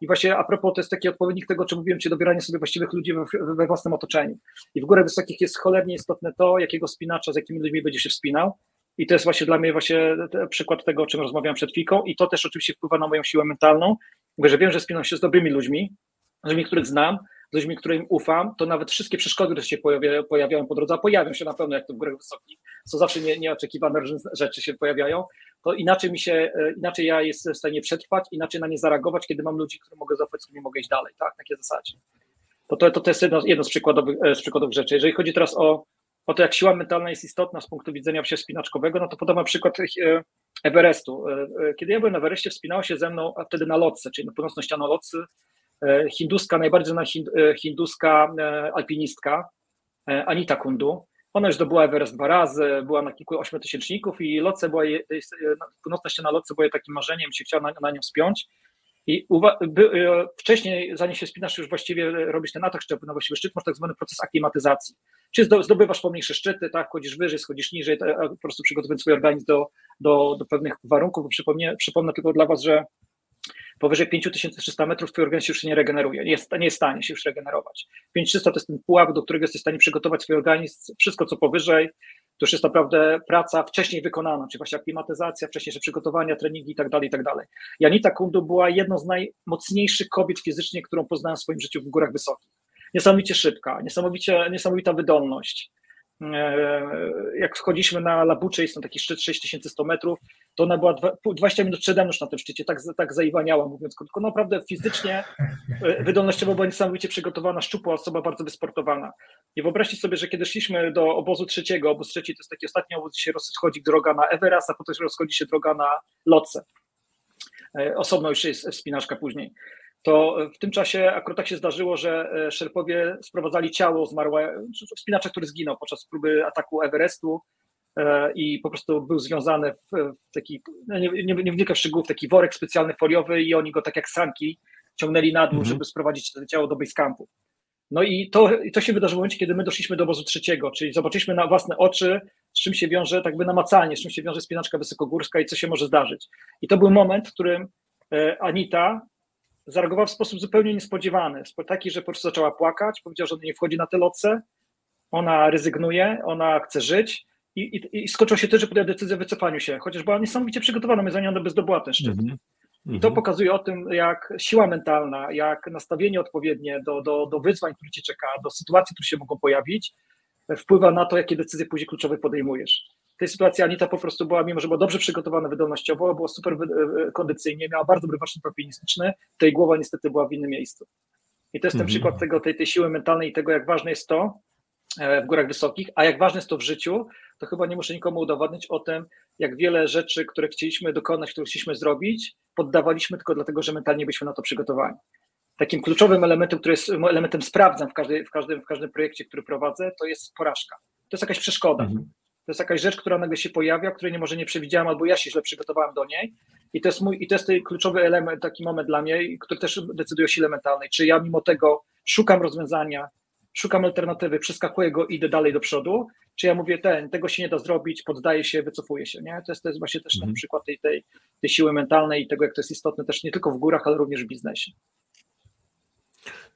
I właśnie a propos, to jest taki odpowiednik tego, czym mówiłem, czy dobieranie sobie właściwych ludzi we, we własnym otoczeniu. I w górach wysokich jest cholernie istotne to, jakiego spinacza, z jakimi ludźmi będzie się wspinał, i to jest właśnie dla mnie właśnie przykład tego, o czym rozmawiałem przed chwilką. I to też oczywiście wpływa na moją siłę mentalną, bo że wiem, że spinam się z dobrymi ludźmi, z ludźmi, których znam, z ludźmi, którym ufam, to nawet wszystkie przeszkody, które się pojawiają, pojawiają po drodze, a pojawią się na pewno, jak to w górach wysokich, są zawsze nie, nieoczekiwane rzeczy się pojawiają, to inaczej mi się, e, inaczej ja jestem w stanie przetrwać, inaczej na nie zareagować, kiedy mam ludzi, którym mogę zaufać, z którymi mogę iść dalej, tak, takie zasadzie. To, to, to jest jedno, jedno z, przykładowych, e, z przykładowych rzeczy. Jeżeli chodzi teraz o o to, jak siła mentalna jest istotna z punktu widzenia wsi spinaczkowego, no to podam przykład e, Everestu. Kiedy ja byłem na Everestie, wspinała się ze mną, a wtedy na lotce, czyli na północną ścianą lotcy, hinduska, najbardziej znana hinduska alpinistka Anita Kundu. Ona już zdobyła Everest dwa razy, była na kilku ośmiotysięczników i lotce była jej, północna ściana lotce była jej takim marzeniem, się chciała na, na nią spiąć. I by, wcześniej, zanim się spinasz, już właściwie robisz ten atak szczepu na właściwy szczyt, masz tak zwany proces aklimatyzacji. Czy zdobywasz pomniejsze szczyty, tak, chodzisz wyżej, schodzisz niżej, po prostu przygotowując swój organizm do, do, do pewnych warunków. Przypomnę, przypomnę tylko dla Was, że powyżej 5300 metrów twój organizm się już nie regeneruje, nie jest, nie jest w stanie się już regenerować. 5300 to jest ten pułap, do którego jesteś w stanie przygotować swój organizm, wszystko co powyżej, to już jest naprawdę praca wcześniej wykonana, czyli właśnie aklimatyzacja, wcześniejsze przygotowania, treningi i tak dalej, i tak dalej. Janita Kundu była jedną z najmocniejszych kobiet fizycznie, którą poznałem w swoim życiu w górach wysokich. Niesamowicie szybka, niesamowicie, niesamowita wydolność. E, jak wchodziliśmy na Labucze, jest tam taki szczyt 6100 metrów, to ona była 20 minut przede mną na tym szczycie, tak, tak zaiwaniała, mówiąc krótko. No naprawdę fizycznie, e, wydolnościowo była niesamowicie przygotowana, szczupła osoba, bardzo wysportowana. I wyobraźcie sobie, że kiedy szliśmy do obozu trzeciego, obóz trzeci to jest taki ostatni obóz, gdzie się rozchodzi droga na Everest, a potem rozchodzi się droga na Lotse. E, osobno już jest wspinaczka później to w tym czasie akurat tak się zdarzyło, że e, szerpowie sprowadzali ciało zmarłego wspinacza, który zginął podczas próby ataku Everestu e, i po prostu był związany w taki, no nie, nie, nie wnikam w szczegółów, taki worek specjalny foliowy i oni go tak jak sanki ciągnęli na dół, mhm. żeby sprowadzić to ciało do basecampu. No i to, to się wydarzyło w momencie, kiedy my doszliśmy do obozu trzeciego, czyli zobaczyliśmy na własne oczy, z czym się wiąże, tak by namacalnie, z czym się wiąże spinaczka wysokogórska i co się może zdarzyć. I to był moment, w którym e, Anita zareagowała w sposób zupełnie niespodziewany. Taki, że po prostu zaczęła płakać, powiedziała, że ona nie wchodzi na te loce, ona rezygnuje, ona chce żyć i, i, i się też, że podjęła decyzję o wycofaniu się, chociaż była niesamowicie przygotowana, my zanim ona by zdobyła ten szczyt. Mm -hmm. I to pokazuje o tym, jak siła mentalna, jak nastawienie odpowiednie do, do, do wyzwań, które ci czeka, do sytuacji, które się mogą pojawić, wpływa na to, jakie decyzje później kluczowe podejmujesz. W tej sytuacji Anita po prostu była, mimo że była dobrze przygotowana wydolnościowo, była super kondycyjnie, miała bardzo dobry warsztat alpinistyczny, tej głowa niestety była w innym miejscu. I to jest ten mhm. przykład tego, tej, tej siły mentalnej i tego, jak ważne jest to e, w górach wysokich, a jak ważne jest to w życiu, to chyba nie muszę nikomu udowadniać o tym, jak wiele rzeczy, które chcieliśmy dokonać, które chcieliśmy zrobić, poddawaliśmy tylko dlatego, że mentalnie byliśmy na to przygotowani. Takim kluczowym elementem, który jest elementem sprawdzam w, każdej, w, każdym, w każdym projekcie, który prowadzę, to jest porażka. To jest jakaś przeszkoda. Mhm. To jest jakaś rzecz, która nagle się pojawia, której nie może nie przewidziałem, albo ja się źle przygotowałem do niej. I to jest mój, i to jest kluczowy element, taki moment dla mnie, który też decyduje o sile mentalnej. Czy ja mimo tego szukam rozwiązania, szukam alternatywy, przeskakuję go, idę dalej do przodu, czy ja mówię, ten, tego się nie da zrobić, poddaję się, wycofuję się. Nie? To, jest, to jest właśnie też ten mhm. przykład tej, tej, tej siły mentalnej i tego, jak to jest istotne też nie tylko w górach, ale również w biznesie.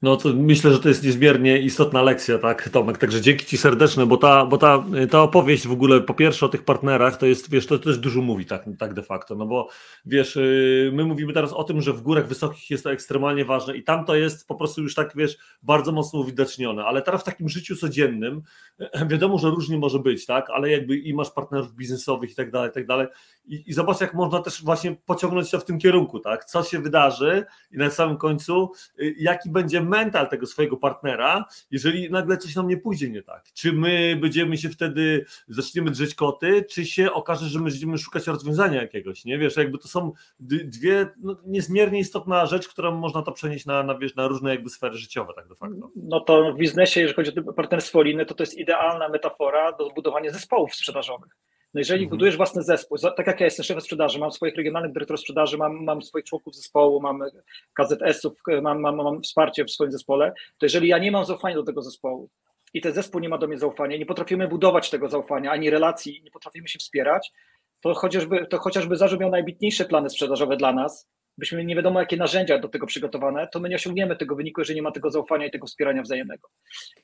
No to myślę, że to jest niezmiernie istotna lekcja, tak, Tomek. Także dzięki Ci serdeczne, bo ta, bo ta, ta opowieść w ogóle, po pierwsze o tych partnerach, to jest, wiesz, to też dużo mówi, tak, tak de facto. No bo wiesz, y, my mówimy teraz o tym, że w górach wysokich jest to ekstremalnie ważne i tam to jest po prostu już tak, wiesz, bardzo mocno uwidacznione. Ale teraz w takim życiu codziennym *clears throat* wiadomo, że różnie może być, tak, ale jakby i masz partnerów biznesowych i tak dalej, i tak dalej. I, i zobacz, jak można też właśnie pociągnąć to w tym kierunku, tak, co się wydarzy i na samym końcu, y, jaki będzie mental tego swojego partnera, jeżeli nagle coś nam nie pójdzie nie tak. Czy my będziemy się wtedy, zaczniemy drzeć koty, czy się okaże, że my będziemy szukać rozwiązania jakiegoś, nie? Wiesz, jakby to są dwie no, niezmiernie istotna rzecz, którą można to przenieść na, na, wiesz, na różne jakby sfery życiowe tak de facto. No to w biznesie, jeżeli chodzi o partnerstwo linne, to to jest idealna metafora do zbudowania zespołów sprzedażowych. No jeżeli mhm. budujesz własny zespół, tak jak ja jestem szefem sprzedaży, mam swoich regionalnych dyrektorów sprzedaży, mam, mam swoich członków zespołu, mam KZS-ów, mam, mam, mam wsparcie w swoim zespole, to jeżeli ja nie mam zaufania do tego zespołu i ten zespół nie ma do mnie zaufania, nie potrafimy budować tego zaufania, ani relacji, nie potrafimy się wspierać, to chociażby, to chociażby zarząd miał najbitniejsze plany sprzedażowe dla nas, byśmy nie wiadomo jakie narzędzia do tego przygotowane, to my nie osiągniemy tego wyniku, jeżeli nie ma tego zaufania i tego wspierania wzajemnego.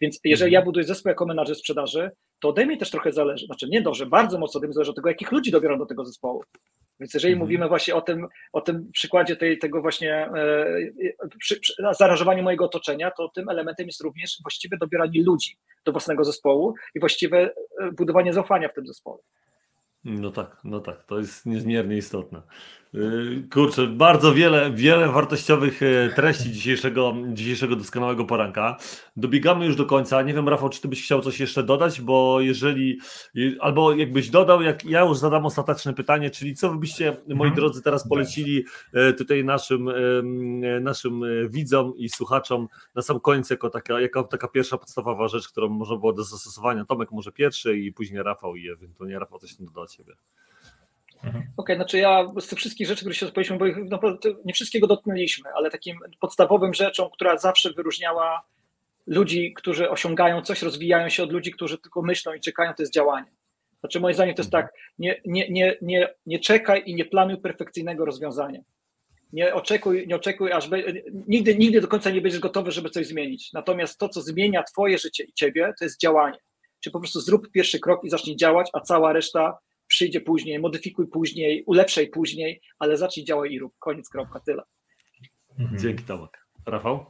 Więc jeżeli ja mhm. buduję zespół jako menadżer sprzedaży, to ode mnie też trochę zależy, znaczy nie dobrze, bardzo mocno ode mnie zależy od tego, jakich ludzi dobieram do tego zespołu. Więc jeżeli mhm. mówimy właśnie o tym, o tym przykładzie tej, tego właśnie e, przy, przy, mojego otoczenia, to tym elementem jest również właściwe dobieranie ludzi do własnego zespołu i właściwe e, budowanie zaufania w tym zespole. No tak, no tak, to jest niezmiernie istotne. Y, kurczę, bardzo wiele, wiele wartościowych e, treści dzisiejszego, dzisiejszego doskonałego poranka. Dobiegamy już do końca. Nie wiem, Rafał, czy ty byś chciał coś jeszcze dodać, bo jeżeli, albo jakbyś dodał, jak ja już zadam ostateczne pytanie, czyli co wy byście, moi mhm. drodzy, teraz polecili tutaj naszym, naszym widzom i słuchaczom na sam koniec, jako taka, jako taka pierwsza podstawowa rzecz, którą można było do zastosowania. Tomek może pierwszy i później Rafał i ewentualnie Rafał coś od siebie. Mhm. Okej, okay, znaczy ja z tych wszystkich rzeczy, które się odpowiedzieliśmy, bo ich, no, nie wszystkiego dotknęliśmy, ale takim podstawowym rzeczą, która zawsze wyróżniała ludzi, którzy osiągają coś, rozwijają się od ludzi, którzy tylko myślą i czekają, to jest działanie. Znaczy moim zdaniem to jest mhm. tak, nie, nie, nie, nie, nie czekaj i nie planuj perfekcyjnego rozwiązania. Nie oczekuj, nie oczekuj, aż be, nigdy, nigdy do końca nie będziesz gotowy, żeby coś zmienić. Natomiast to, co zmienia twoje życie i ciebie, to jest działanie. Czyli po prostu zrób pierwszy krok i zacznij działać, a cała reszta przyjdzie później, modyfikuj później, ulepszaj później, ale zacznij działać i rób. Koniec, kropka, tyle. Mhm. Dzięki Tomek. Rafał?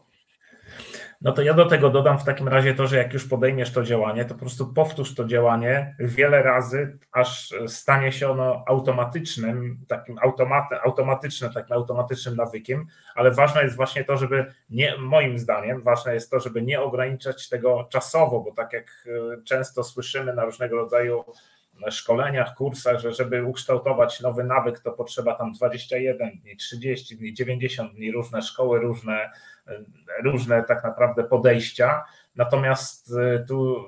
No to ja do tego dodam w takim razie to, że jak już podejmiesz to działanie, to po prostu powtórz to działanie wiele razy, aż stanie się ono automatycznym, takim automaty, automatycznym, takim automatycznym nawykiem, ale ważne jest właśnie to, żeby nie, moim zdaniem, ważne jest to, żeby nie ograniczać tego czasowo, bo tak jak e, często słyszymy na różnego rodzaju szkoleniach, kursach, że żeby ukształtować nowy nawyk, to potrzeba tam 21 dni, 30 dni, 90 dni, różne szkoły, różne, różne tak naprawdę podejścia. Natomiast y, tu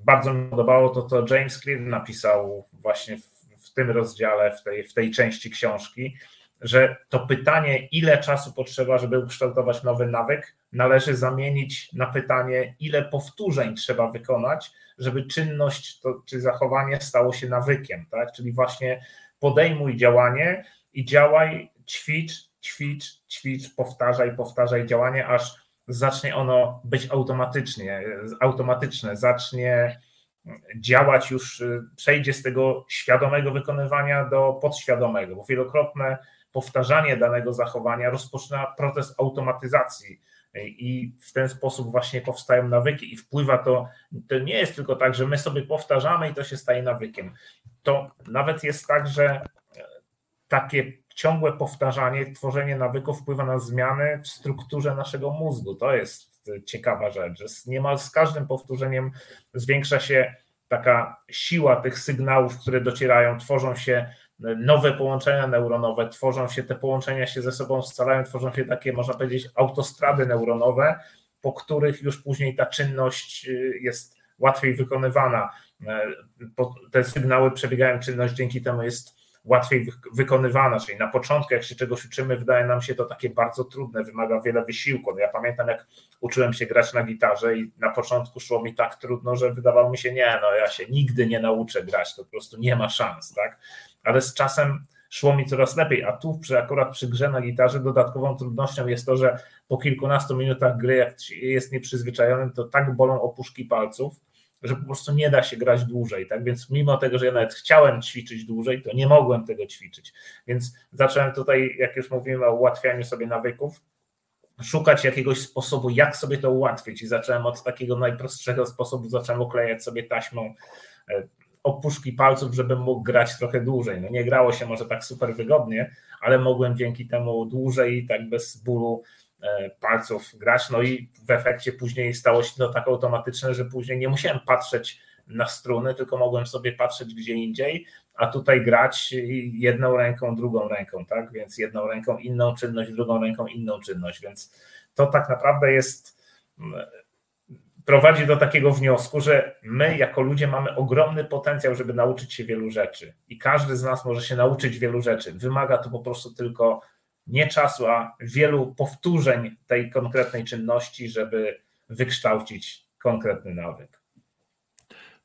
bardzo mi podobało to, co James Clear napisał właśnie w, w tym rozdziale, w tej, w tej części książki, że to pytanie, ile czasu potrzeba, żeby ukształtować nowy nawyk, należy zamienić na pytanie, ile powtórzeń trzeba wykonać, żeby czynność to, czy zachowanie stało się nawykiem, tak? Czyli właśnie podejmuj działanie i działaj, ćwicz, ćwicz, ćwicz, powtarzaj, powtarzaj działanie, aż zacznie ono być automatycznie, automatyczne, zacznie działać już, przejdzie z tego świadomego wykonywania do podświadomego, bo wielokrotne powtarzanie danego zachowania rozpoczyna proces automatyzacji i w ten sposób właśnie powstają nawyki i wpływa to, to nie jest tylko tak, że my sobie powtarzamy i to się staje nawykiem. To nawet jest tak, że takie ciągłe powtarzanie, tworzenie nawyków wpływa na zmiany w strukturze naszego mózgu. To jest ciekawa rzecz, że niemal z każdym powtórzeniem zwiększa się taka siła tych sygnałów, które docierają, tworzą się nowe połączenia neuronowe, tworzą się te połączenia się ze sobą scalają, tworzą się takie, można powiedzieć, autostrady neuronowe, po których już później ta czynność y, jest łatwiej wykonywana. E, te sygnały przebiegają, czynność dzięki temu jest łatwiej wykonywana, czyli na początku, jak się czegoś uczymy, wydaje nam się to takie bardzo trudne, wymaga wiele wysiłku. No ja pamiętam, jak uczyłem się grać na gitarze i na początku szło mi tak trudno, że wydawało mi się, nie, no ja się nigdy nie nauczę grać, to po prostu nie ma szans, tak? Ale z czasem szło mi coraz lepiej, a tu przy, akurat przy grze na gitarze dodatkową trudnością jest to, że po kilkunastu minutach gry, jak jest nieprzyzwyczajony, to tak bolą opuszki palców, że po prostu nie da się grać dłużej. Tak więc, mimo tego, że ja nawet chciałem ćwiczyć dłużej, to nie mogłem tego ćwiczyć. Więc zacząłem tutaj, jak już mówimy o ułatwianiu sobie nawyków, szukać jakiegoś sposobu, jak sobie to ułatwić. I zacząłem od takiego najprostszego sposobu, zacząłem oklejać sobie taśmą e, opuszki palców, żebym mógł grać trochę dłużej. No nie grało się może tak super wygodnie, ale mogłem dzięki temu dłużej, tak bez bólu E, palców grać, no i w efekcie później stało się to tak automatyczne, że później nie musiałem patrzeć na struny, tylko mogłem sobie patrzeć gdzie indziej, a tutaj grać jedną ręką, drugą ręką, tak? Więc jedną ręką inną czynność, drugą ręką inną czynność, więc to tak naprawdę jest mm, prowadzi do takiego wniosku, że my jako ludzie mamy ogromny potencjał, żeby nauczyć się wielu rzeczy i każdy z nas może się nauczyć wielu rzeczy. Wymaga to po prostu tylko nie czasu, a wielu powtórzeń tej konkretnej czynności, żeby wykształcić konkretny nawyk.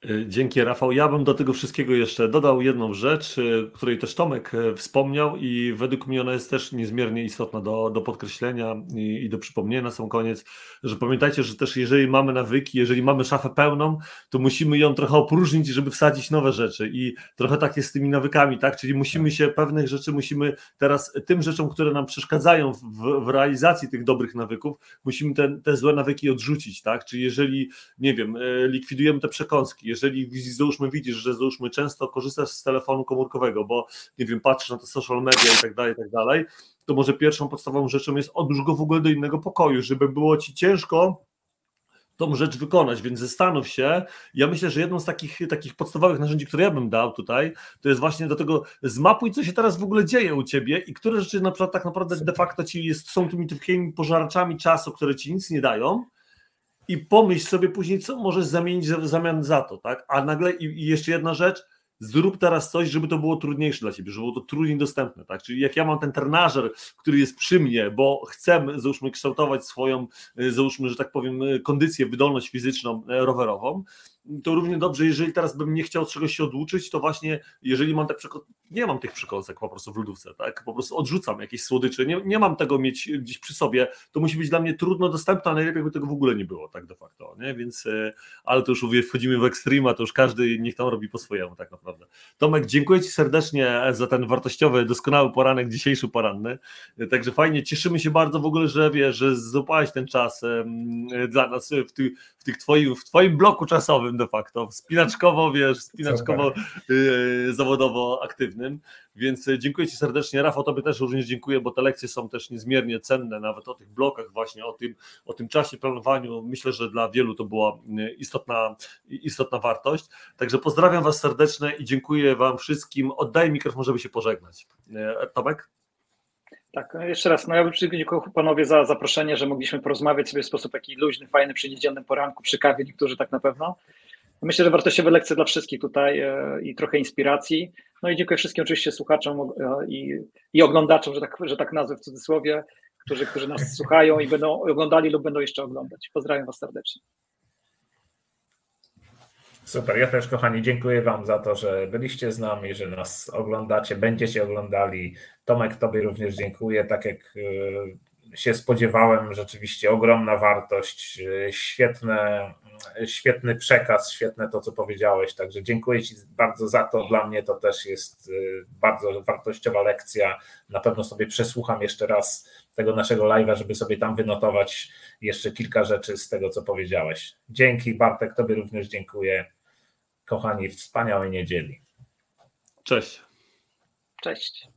Y, dzięki Rafał. Ja bym do tego wszystkiego jeszcze dodał jedną rzecz, y, której też Tomek y, wspomniał i według mnie ona jest też niezmiernie istotna do, do podkreślenia i, i do przypomnienia na sam koniec, że pamiętajcie, że też jeżeli mamy nawyki, jeżeli mamy szafę pełną, to musimy ją trochę opróżnić, żeby wsadzić nowe rzeczy i trochę tak jest z tymi nawykami, tak? Czyli musimy się pewnych rzeczy, musimy teraz tym rzeczom, które nam przeszkadzają w, w realizacji tych dobrych nawyków, musimy te, te złe nawyki odrzucić, tak? Czyli jeżeli, nie wiem, likwidujemy te przekąski, jeżeli załóżmy widzisz, że załóżmy często korzystasz z telefonu komórkowego, bo nie wiem, patrzysz na te social media i tak dalej, i tak dalej, to może pierwszą podstawową rzeczą jest odłóż go w ogóle do innego pokoju, żeby było ci ciężko tą rzecz wykonać, więc zastanów się. Ja myślę, że jedną z takich, takich podstawowych narzędzi, które ja bym dał tutaj, to jest właśnie do tego zmapuj, co się teraz w ogóle dzieje u ciebie i które rzeczy na przykład tak naprawdę de facto ci jest, są tymi takimi pożarczami czasu, które ci nic nie dają, i pomyśl sobie później, co możesz zamienić w zamian za to, tak? A nagle i, jeszcze jedna rzecz, zrób teraz coś, żeby to było trudniejsze dla ciebie, żeby było to trudniej dostępne, tak? Czyli jak ja mam ten trenażer, który jest przy mnie, bo chcę, załóżmy, kształtować swoją, y, załóżmy, że tak powiem, y, kondycję, wydolność fizyczną y, rowerową, to równie dobrze, jeżeli teraz bym nie chciał czegoś się oduczyć, to właśnie jeżeli mam tak nie mam tych przekąsek po prostu w lodówce, tak? Po prostu odrzucam jakieś słodycze, nie, nie mam tego mieć gdzieś przy sobie, to musi być dla mnie trudno dostępne, a najlepiej by tego w ogóle nie było, tak de facto, nie? Więc, e, ale to już wchodzimy w ekstrema, to już każdy niech tam robi po swojemu tak naprawdę. Tomek, dziękuję Ci serdecznie za ten wartościowy, doskonały poranek, dzisiejszy poranny, także fajnie, cieszymy się bardzo w ogóle, że wiesz, że złapałeś ten czas dla nas w, ty, w, tych twoim, w Twoim bloku czasowym de facto, spinaczkowo, wiesz, spinaczkowo, yy, zawodowo aktywnym, więc e, dziękuję Ci serdecznie. Rafał, Tobie też również dziękuję, bo te lekcje są też niezmiernie cenne, nawet o tych blokach właśnie, o tym, o tym czasie planowaniu. Myślę, że dla wielu to była e, istotna, istotna wartość. Także pozdrawiam Was serdecznie i dziękuję Wam wszystkim. Oddaję mikrofon, żeby się pożegnać. Tomek? Tak, jeszcze raz, no ja bym dziękuję panowie za zaproszenie, że mogliśmy porozmawiać sobie w sposób taki luźny, fajny przy niedzielnym poranku, przy kawie, niektórzy tak na pewno. Myślę, że wartościowe lekcje dla wszystkich tutaj e, i trochę inspiracji. No i dziękuję wszystkim oczywiście słuchaczom e, i, i oglądaczom, że tak, że tak nazwę w cudzysłowie, którzy, którzy nas słuchają i będą oglądali lub będą jeszcze oglądać. Pozdrawiam Was serdecznie. Super, ja też kochani dziękuję Wam za to, że byliście z nami, że nas oglądacie, będziecie oglądali. Tomek, Tobie również dziękuję. Tak jak e, się spodziewałem, rzeczywiście ogromna wartość, świetne świetny przekaz, świetne to, co powiedziałeś. Także dziękuję Ci bardzo za to. Dla mnie to też jest bardzo wartościowa lekcja. Na pewno sobie przesłucham jeszcze raz tego naszego live'a, żeby sobie tam wynotować jeszcze kilka rzeczy z tego, co powiedziałeś. Dzięki Bartek, Tobie również dziękuję. Kochani, wspaniałej niedzieli. Cześć. Cześć.